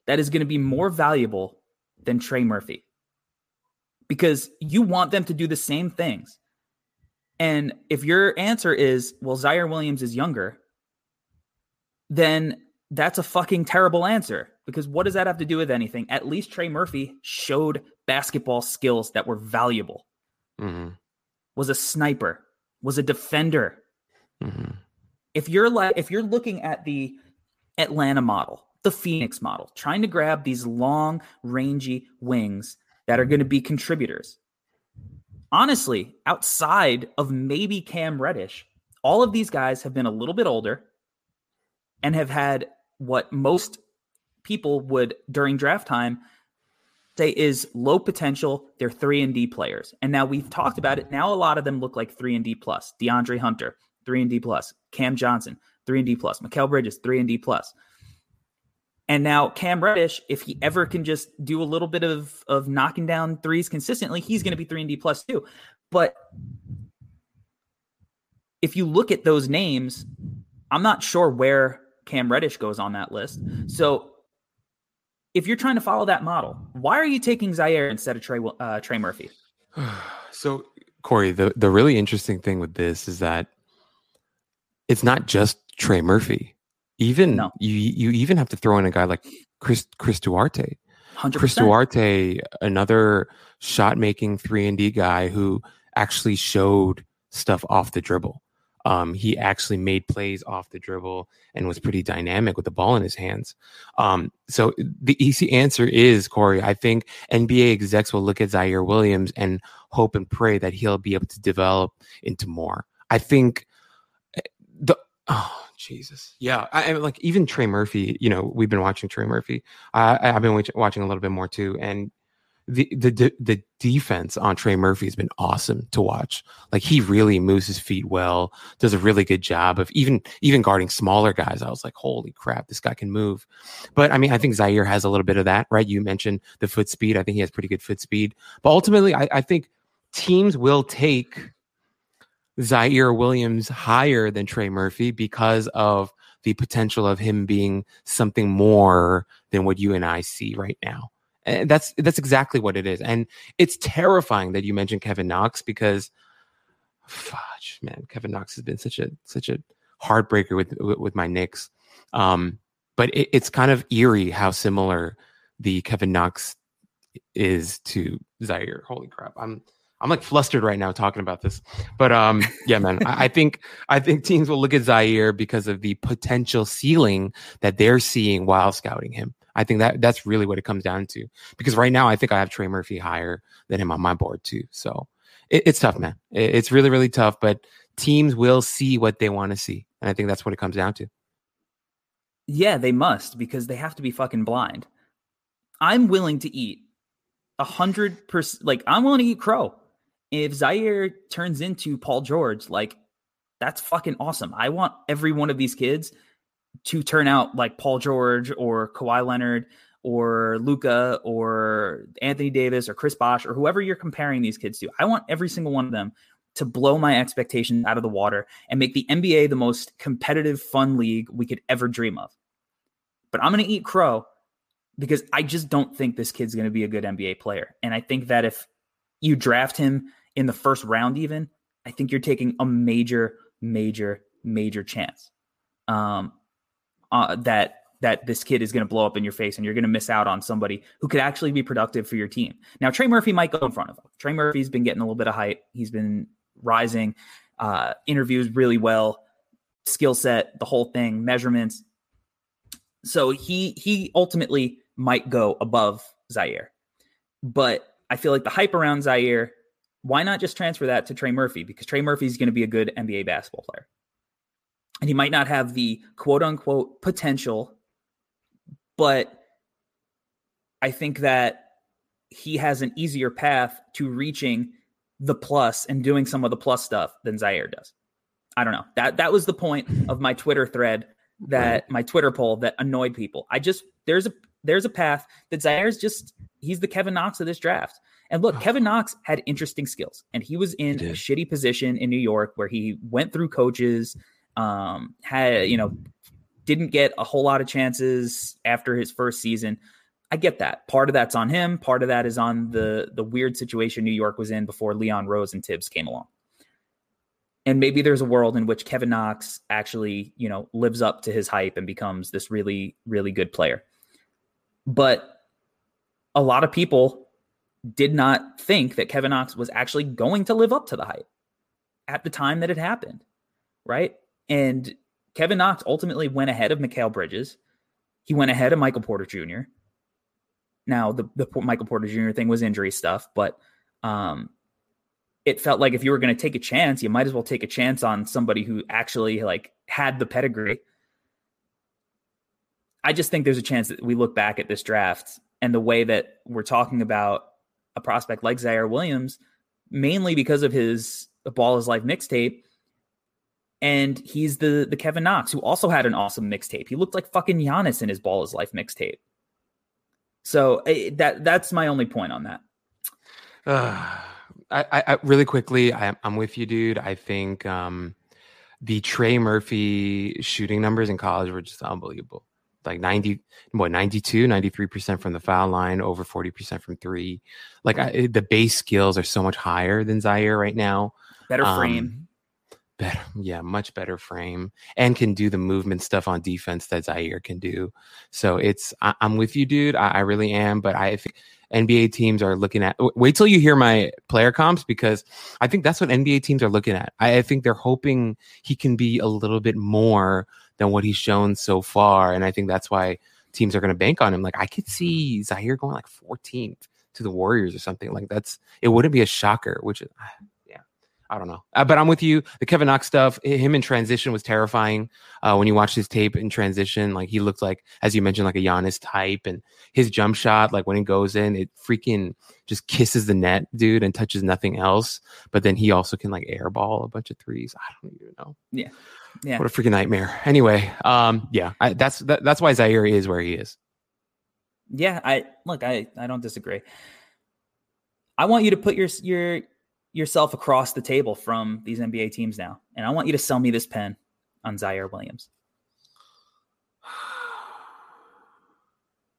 that is going to be more valuable than Trey Murphy? Because you want them to do the same things. And if your answer is, well, Ziaire Williams is younger, then that's a fucking terrible answer. Because what does that have to do with anything? At least Trey Murphy showed basketball skills that were valuable. Mm-hmm. Was a sniper, was a defender. Mm-hmm. If you're like, if you're looking at the Atlanta model, the Phoenix model, trying to grab these long, rangy wings that are going to be contributors, honestly, outside of maybe Cam Reddish, all of these guys have been a little bit older and have had what most people would during draft time say is low potential. They're three and D players. And now we've talked about it. Now a lot of them look like three and D plus. DeAndre Hunter, three and D plus. Cam Johnson, three and D plus. Mikal Bridges, three and D plus. And now Cam Reddish, if he ever can just do a little bit of of knocking down threes consistently, he's going to be three and D plus too. But if you look at those names, I'm not sure where Cam Reddish goes on that list. So if you're trying to follow that model, why are you taking Ziaire instead of Trey uh, Trey Murphy? <sighs> so Corey, the the really interesting thing with this is that it's not just Trey Murphy. Even no. you you even have to throw in a guy like Chris Chris Duarte. 100%. Chris Duarte, another shot making three and D guy who actually showed stuff off the dribble. Um, he actually made plays off the dribble and was pretty dynamic with the ball in his hands. Um, so the easy answer is Corey. I think NBA execs will look at Ziaire Williams and hope and pray that he'll be able to develop into more. I think the oh Jesus. Yeah. I, I like even Trey Murphy, you know, we've been watching Trey Murphy. Uh, I've been watching a little bit more too. And the, the, the defense on Trey Murphy has been awesome to watch. Like he really moves his feet well, does a really good job of even, even guarding smaller guys. I was like, holy crap, this guy can move. But I mean, I think Ziaire has a little bit of that, right? You mentioned the foot speed. I think he has pretty good foot speed, but ultimately I, I think teams will take Ziaire Williams higher than Trey Murphy because of the potential of him being something more than what you and I see right now. And that's that's exactly what it is. And it's terrifying that you mentioned Kevin Knox because fudge, man, Kevin Knox has been such a such a heartbreaker with with, my Knicks. Um, but it, it's kind of eerie how similar the Kevin Knox is to Ziaire. Holy crap. I'm I'm like flustered right now talking about this. But um, yeah, man, I, think I think teams will look at Ziaire because of the potential ceiling that they're seeing while scouting him. I think that that's really what it comes down to. Because right now, I think I have Trey Murphy higher than him on my board too. So it, it's tough, man. It, it's really really tough. But teams will see what they want to see, and I think that's what it comes down to. Yeah, they must because they have to be fucking blind. I'm willing to eat a hundred percent. Like I'm willing to eat crow if Ziaire turns into Paul George, like that's fucking awesome. I want every one of these kids to turn out like Paul George or Kawhi Leonard or Luka or Anthony Davis or Chris Bosh or whoever you're comparing these kids to. I want every single one of them to blow my expectations out of the water and make the NBA the most competitive, fun league we could ever dream of. But I'm going to eat crow because I just don't think this kid's going to be a good NBA player. And I think that if you draft him in the first round, even, I think you're taking a major, major, major chance um, uh, that that this kid is going to blow up in your face and you're going to miss out on somebody who could actually be productive for your team. Now, Trey Murphy might go in front of him. Trey Murphy's been getting a little bit of hype. He's been rising, uh, interviews really well, skill set, the whole thing, measurements. So he he ultimately might go above Ziaire, but I feel like the hype around Ziaire why not just transfer that to Trey Murphy? Because Trey Murphy is going to be a good NBA basketball player. And he might not have the quote unquote potential, but I think that he has an easier path to reaching the plus and doing some of the plus stuff than Ziaire does. I don't know. That that was the point of my Twitter thread that my Twitter poll that annoyed people. I just there's a there's a path that Ziaire's just he's the Kevin Knox of this draft. And look, Kevin Knox had interesting skills, and he was in a shitty position in New York where he went through coaches, um, had you know, didn't get a whole lot of chances after his first season. I get that. Part of that's on him. Part of that is on the the weird situation New York was in before Leon Rose and Tibbs came along. And maybe there's a world in which Kevin Knox actually, you know, lives up to his hype and becomes this really, really good player. But a lot of people did not think that Kevin Knox was actually going to live up to the hype at the time that it happened, right? And Kevin Knox ultimately went ahead of Mikal Bridges. He went ahead of Michael Porter Jr. Now, the, the Michael Porter Jr. thing was injury stuff, but um, it felt like if you were going to take a chance, you might as well take a chance on somebody who actually like had the pedigree. I just think there's a chance that we look back at this draft and the way that we're talking about a prospect like Ziaire Williams, mainly because of his Ball is Life mixtape. And he's the the Kevin Knox who also had an awesome mixtape. He looked like fucking Giannis in his Ball is Life mixtape. So eh, that that's my only point on that. <sighs> Uh, I, I, really quickly, I, am with you, dude. I think um, the Trey Murphy shooting numbers in college were just unbelievable like 90 what 92 93% from the foul line over 40% from three like I, the base skills are so much higher than ziaire right now better frame um, better yeah much better frame and can do the movement stuff on defense that ziaire can do so it's I, am with you dude I, I really am but i think NBA teams are looking at. Wait till you hear my player comps because I think that's what NBA teams are looking at. I, I, think they're hoping he can be a little bit more than what he's shown so far. And I think that's why teams are going to bank on him. Like I could see Ziaire going like 14th to the Warriors or something. Like that's it wouldn't be a shocker, which is yeah, I don't know, uh, but I'm with you. The Kevin Knox stuff, him in transition was terrifying. Uh, when you watch his tape in transition, like he looked like, as you mentioned, like a Giannis type, and his jump shot, like when it goes in, it freaking just kisses the net, dude, and touches nothing else. But then he also can like airball a bunch of threes. I don't even know. Yeah, yeah. What a freaking nightmare. Anyway, um, yeah, I, that's that, that's why Ziaire is where he is. Yeah, I look, I I don't disagree. I want you to put your your yourself across the table from these NBA teams now. And I want you to sell me this pen on Ziaire Williams. <sighs>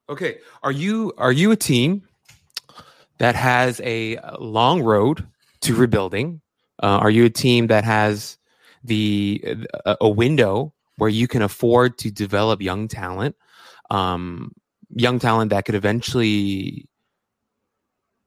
Okay, are you are you a team that has a long road to rebuilding? Uh, are you a team that has the a window where you can afford to develop young talent, um, young talent that could eventually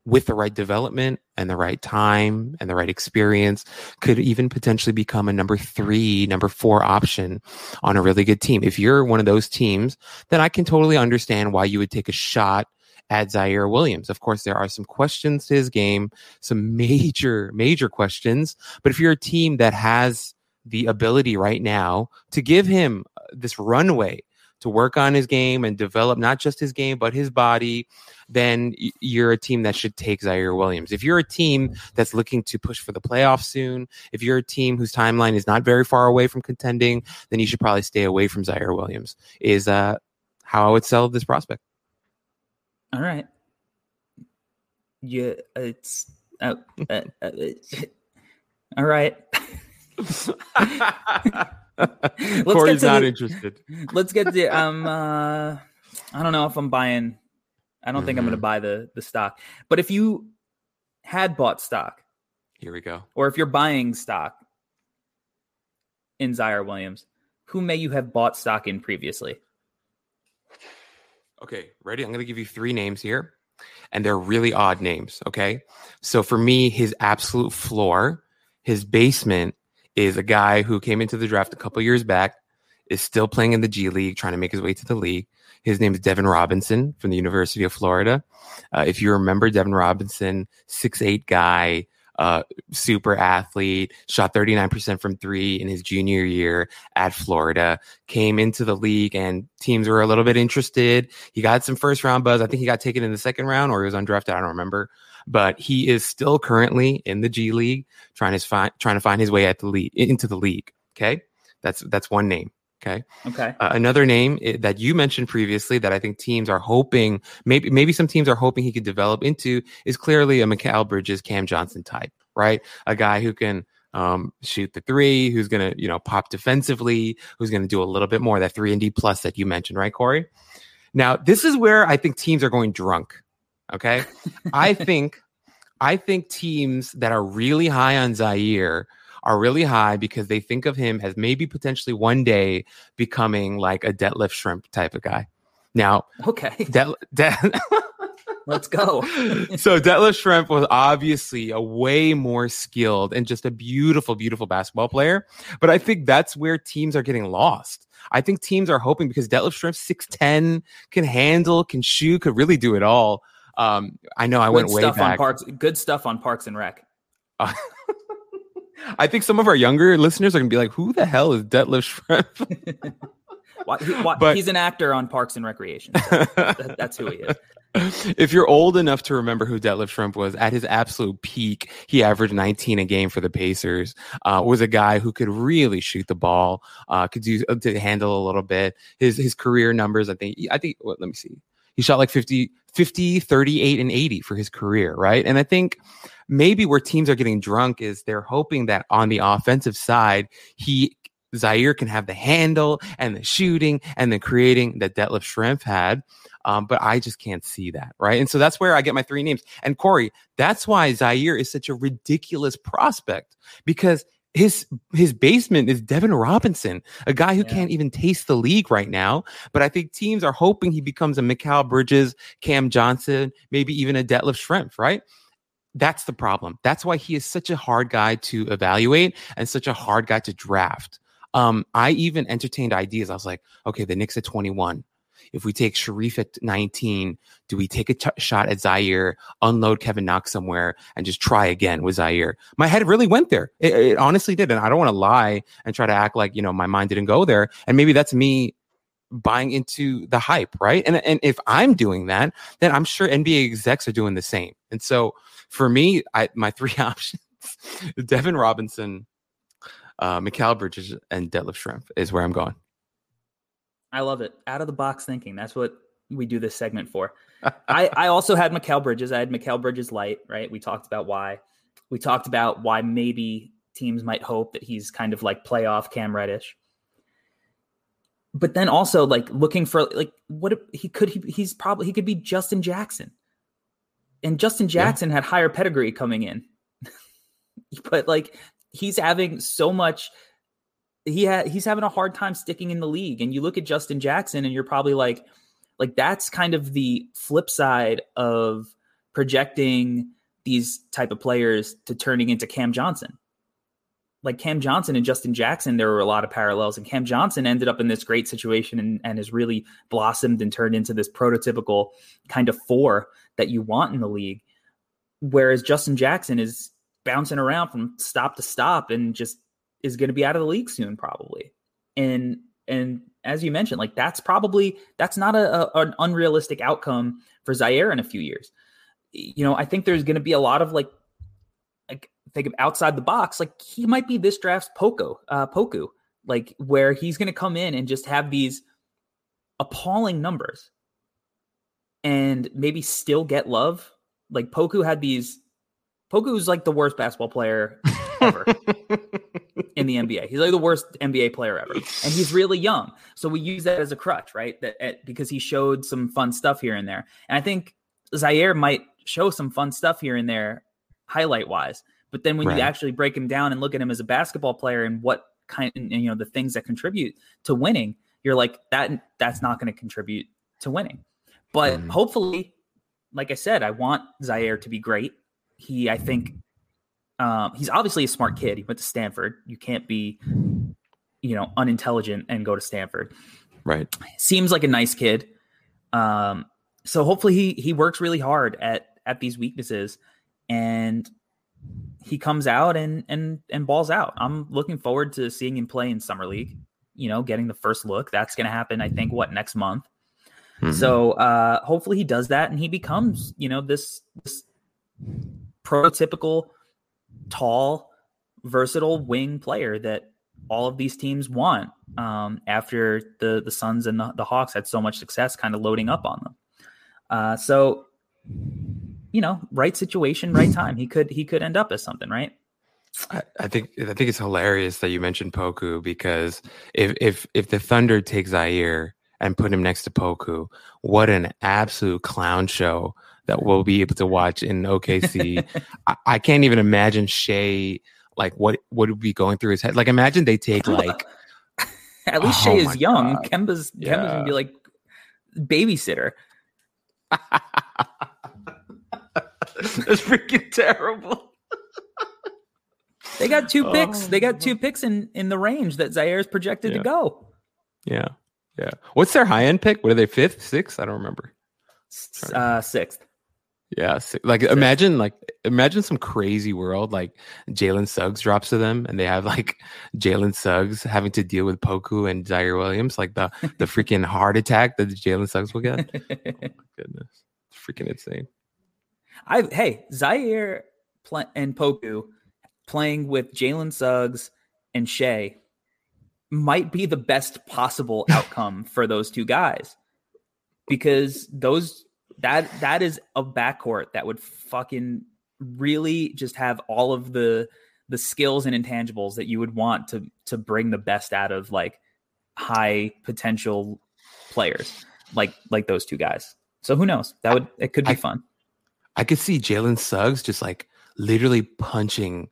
with the right development and the right time and the right experience could even potentially become a number three, number four option on a really good team. If you're one of those teams, then I can totally understand why you would take a shot at Ziaire Williams. Of course, there are some questions to his game, some <laughs> major, major questions. But if you're a team that has the ability right now to give him uh, this runway to work on his game and develop not just his game but his body, then you're a team that should take Ziaire Williams. If you're a team that's looking to push for the playoffs soon, if you're a team whose timeline is not very far away from contending, then you should probably stay away from Ziaire Williams. Is uh, how I would sell this prospect. All right. Yeah, it's uh, uh, uh, <laughs> all right. <laughs> <laughs> Corey's not the, interested. Let's get the um uh I don't know if I'm buying I don't mm-hmm. think I'm gonna mm-hmm. buy the the stock. But if you had bought stock, here we go. Or if you're buying stock in Ziaire Williams, who may you have bought stock in previously? Okay, ready? I'm gonna give you three names here. And they're really odd names. Okay. So for me, his absolute floor, his basement is a guy who came into the draft a couple years back, is still playing in the G League, trying to make his way to the league. His name is Devin Robinson from the University of Florida. Uh, if you remember Devin Robinson, six eight guy, uh, super athlete, shot 39% from three in his junior year at Florida, came into the league and teams were a little bit interested. He got some first round buzz. I think he got taken in the second round or he was undrafted. I don't remember but he is still currently in the G League, trying to find trying to find his way at the league into the league. Okay, that's that's one name. Okay. Okay. Uh, another name that you mentioned previously that I think teams are hoping, maybe maybe some teams are hoping he could develop into is clearly a Mikal Bridges, Cam Johnson type, right? A guy who can um, shoot the three, who's going to you know pop defensively, who's going to do a little bit more that three and D plus that you mentioned, right, Corey? Now this is where I think teams are going drunk. Okay, I think I think teams that are really high on Ziaire are really high because they think of him as maybe potentially one day becoming like a Detlef Schrempf type of guy. Now, Okay. <laughs> dead, dead, <laughs> Let's go. <laughs> so Detlef Schrempf was obviously a way more skilled and just a beautiful, beautiful basketball player. But I think that's where teams are getting lost. I think teams are hoping because Detlef Schrempf, 6'10, can handle, can shoot, could really do it all. Um, I know I Good went way back. Parks. Good stuff on Parks and Rec. <laughs> I think some of our younger listeners are going to be like, who the hell is Detlef Schrempf? <laughs> Why, he- why- But- he's an actor on Parks and Recreation. so <laughs> that- that's who he is. if you're old enough to remember who Detlef Schrempf was at his absolute peak, he averaged 19 a game for the Pacers. Uh, was a guy who could really shoot the ball, uh, could do uh, to handle a little bit. His his career numbers, I think, I think. What, let me see. He shot like 50, 50, 38, and 80 for his career, right? And I think maybe where teams are getting drunk is they're hoping that on the offensive side, he Ziaire can have the handle and the shooting and the creating that Detlef Schrempf had. Um, but I just can't see that, right? And so that's where I get my three names. And Corey, that's why Ziaire is such a ridiculous prospect because his his basement is Devin Robinson, a guy who Yeah. can't even taste the league right now. But I think teams are hoping he becomes a Mikal Bridges, Cam Johnson, maybe even a Detlef Schrempf, right? That's the problem. That's why he is such a hard guy to evaluate and such a hard guy to draft. Um, I even entertained ideas. I was like, okay, the Knicks at 21. If we take Sharife at 19, do we take a t- shot at Ziaire, unload Kevin Knox somewhere, and just try again with Ziaire? My head really went there. It, it honestly did. And I don't want to lie and try to act like, you know, my mind didn't go there. And maybe that's me buying into the hype, right? And, and if I'm doing that, then I'm sure NBA execs are doing the same. And so for me, I, my three <laughs> options, Devin Robinson, uh, Mikal Bridges, and Detlef Schrempf is where I'm going. I love it. Out of the box thinking. That's what we do this segment for. <laughs> I, I also had Mikal Bridges. I had Mikal Bridges light, right? We talked about why. We talked about why maybe teams might hope that he's kind of like playoff Cam Reddish. But then also like looking for like what if he could he, he's probably he could be Justin Jackson. And Justin Jackson had higher pedigree coming in. <laughs> but like he's having so much he had he's having a hard time sticking in the league and you look at Justin Jackson and you're probably like like that's kind of the flip side of projecting these type of players to turning into Cam Johnson. Like Cam Johnson and Justin Jackson, there were a lot of parallels, and Cam Johnson ended up in this great situation and, and has really blossomed and turned into this prototypical kind of four that you want in the league. Whereas Justin Jackson is bouncing around from stop to stop and just is going to be out of the league soon, probably. And and as you mentioned, like that's probably that's not a, a an unrealistic outcome for Ziaire in a few years. You know, I think there's going to be a lot of like like think of outside the box. Like he might be this draft's Poco, uh, Poku, like where he's going to come in and just have these appalling numbers, and maybe still get love. Like Poku had these. Poku's like the worst basketball player ever <laughs> in the NBA. He's like the worst NBA player ever, and he's really young. So we use that as a crutch, right? That at, because he showed some fun stuff here and there, and I think Ziaire might show some fun stuff here and there, highlight wise. But then when Right. you actually break him down and look at him as a basketball player and what kind, and, you know, the things that contribute to winning, you're like that. That's not going to contribute to winning. But Mhm. hopefully, like I said, I want Ziaire to be great. He, I think, um, he's obviously a smart kid. He went to Stanford. You can't be, you know, unintelligent and go to Stanford. Right. Seems like a nice kid. Um, so hopefully he he works really hard at at these weaknesses, and he comes out and and and balls out. I'm looking forward to seeing him play in summer league. You know, getting the first look. That's going to happen. I think what next month. Mhm. So uh, hopefully he does that and he becomes, you know, this, this prototypical tall, versatile wing player that all of these teams want um, after the the Suns and the, the Hawks had so much success, kind of loading up on them. Uh, so, you know, right situation, right time. He could he could end up as something, right? I, I think I think it's hilarious that you mentioned Poku because if if if the Thunder takes Ziaire and put him next to Poku, what an absolute clown show that we'll be able to watch in OKC. <laughs> I, I can't even imagine Shai like what what would be going through his head. Like imagine they take like <laughs> At least Oh Shai is young. God. Kemba's Kemba's gonna be like babysitter. <laughs> that's freaking terrible. They got two picks. Oh, They got two picks in in the range that Ziaire is projected Yeah. to go. Yeah. Yeah. What's their high end pick? What are they fifth, sixth? I don't remember. Uh, sixth. Yeah, like imagine like imagine some crazy world like Jalen Suggs drops to them and they have like Jalen Suggs having to deal with Poku and Ziaire Williams, like the the <laughs> freaking heart attack that Jalen Suggs will get. Oh <laughs> goodness, it's freaking insane. I hey Ziaire pl- and Poku playing with Jalen Suggs and Shai might be the best possible outcome for those two guys because those that that is a backcourt that would fucking really just have all of the the skills and intangibles that you would want to to bring the best out of like high potential players like like those two guys. So who knows? That would it could be I- fun. I could see Jalen Suggs just like literally punching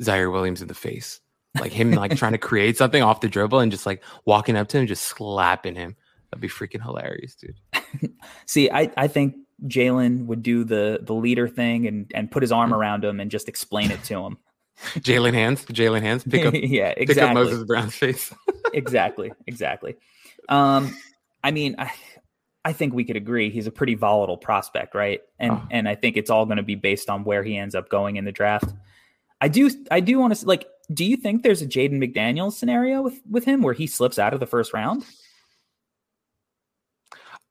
Ziaire Williams in the face, like him like <laughs> trying to create something off the dribble and just like walking up to him, just slapping him. That'd be freaking hilarious, dude. <laughs> See, I, I think Jalen would do the the leader thing and and put his arm around him and just explain it to him. <laughs> Jalen hands, Jalen hands, pick up, <laughs> yeah, pick up exactly, Moses Brown's face. exactly, exactly. Um, I mean, I I think we could agree he's a pretty volatile prospect, right? And Oh. and I think it's all going to be based on where he ends up going in the draft. I do I do want to like. Do you think there's a Jaden McDaniels scenario with with him where he slips out of the first round?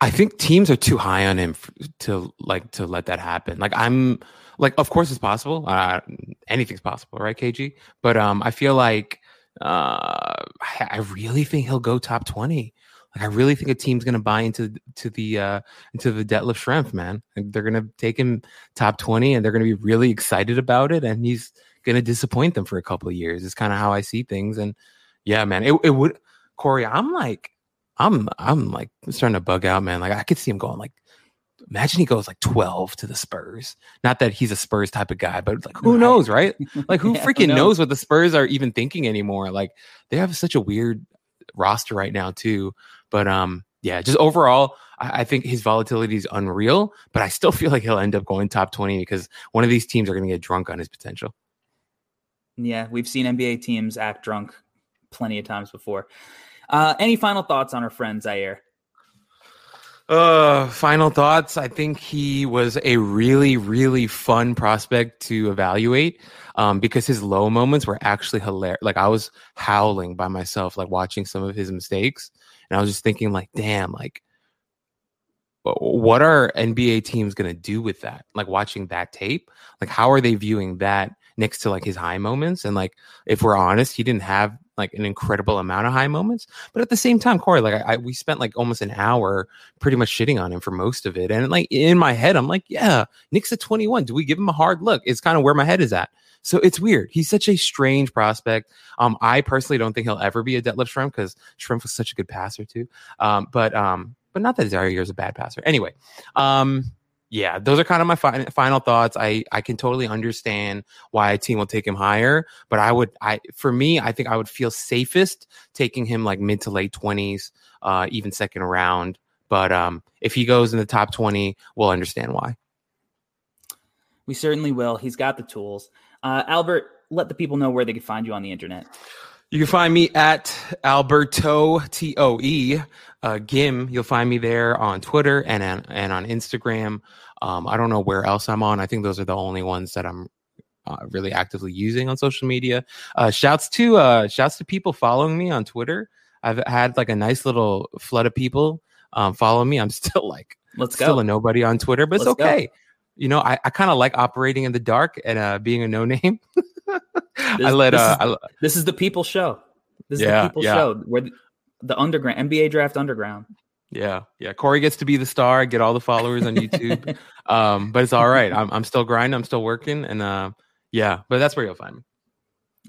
I think teams are too high on him to like to let that happen. Like I'm like, of course it's possible. Uh, anything's possible, right, KG? But um, I feel like uh, I really think he'll go top twenty. Like I really think a team's gonna buy into to the uh into the Detlef Schrempf, man. Like, they're gonna take him top twenty, and they're gonna be really excited about it, and he's gonna disappoint them for a couple of years. It's kind of how I see things, and yeah, man, it it would. Corey, I'm like, I'm I'm like starting to bug out, man. Like I could see him going like imagine he goes like 12 to the Spurs. Not that he's a Spurs type of guy, but like who knows, right? <laughs> Like who Yeah, who freaking knows? knows what the Spurs are even thinking anymore? Like they have such a weird roster right now too. But um yeah, just overall, I, I think his volatility is unreal, but I still <laughs> feel like he'll end up going top 20 because one of these teams are gonna get drunk on his potential. Yeah, we've seen NBA teams act drunk plenty of times before. Uh, any final thoughts on our friend Ziaire? Uh, final thoughts. I think he was a really, really fun prospect to evaluate um, because his low moments were actually hilarious. Like I was howling by myself, like watching some of his mistakes, and I was just thinking, like, damn, like, what are NBA teams gonna do with that? Like watching that tape, like, how are they viewing that next to like his high moments? And like, if we're honest, he didn't have like an incredible amount of high moments, but at the same time, Corey, like, I, I we spent like almost an hour pretty much shitting on him for most of it. And like in my head, I'm like, yeah, Knicks at 21. Do we give him a hard look? It's kind of where my head is at. So it's weird. He's such a strange prospect. Um, I personally don't think he'll ever be a Detlef Schrempf because Schrempf was such a good passer too. Um, but um, but not that Ziaire is a bad passer. Anyway, um, yeah, those are kind of my fi- final thoughts. I I can totally understand why a team will take him higher, but I would I for me, I think I would feel safest taking him like mid to late 20s, uh, even second round. But um, if he goes in the top 20, we'll understand why. We certainly will. He's got the tools. Uh, Albert, let the people know where they can find you on the internet. You can find me at Alberto T O E uh, Gim. You'll find me there on Twitter and on, and on Instagram. Um, I don't know where else I'm on. I think those are the only ones that I'm uh, really actively using on social media. Uh, shouts to uh, shouts to people following me on Twitter. I've had like a nice little flood of people um, follow me. I'm <laughs> still like Let's still go. a nobody on Twitter, but it's Let's go. okay. You know, I, I kind of like operating in the dark and uh, being a no name. <laughs> I This- let this uh, is- I, This is the people show. This is the people yeah. show where the, the underground NBA draft underground. Yeah, yeah. Corey gets to be the star, get all the followers on YouTube. <laughs> um, but it's all right. I'm I'm still grinding. I'm still working, and uh, yeah. But that's where you'll find me.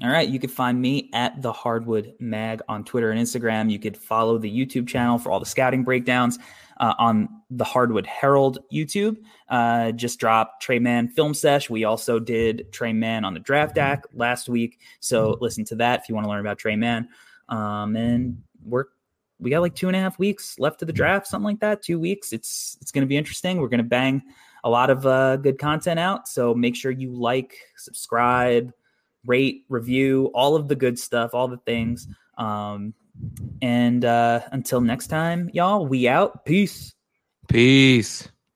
All right. You can find me at the Hardwood Mag on Twitter and Instagram. You could follow the YouTube channel for all the scouting breakdowns uh, on the Hardwood Herald YouTube. Uh, just dropped Tre Mann Film Sesh. We also did Tre Mann on the Draft Act last week. So listen to that if you want to learn about Tre Mann. Um, and we're we got like two and a half weeks left to the draft, something like that. Two weeks. It's it's going to be interesting. We're going to bang a lot of uh, good content out. So make sure you like, subscribe, rate, review, all of the good stuff, all the things. Um, and uh, until next time, y'all, we out. Peace. Peace.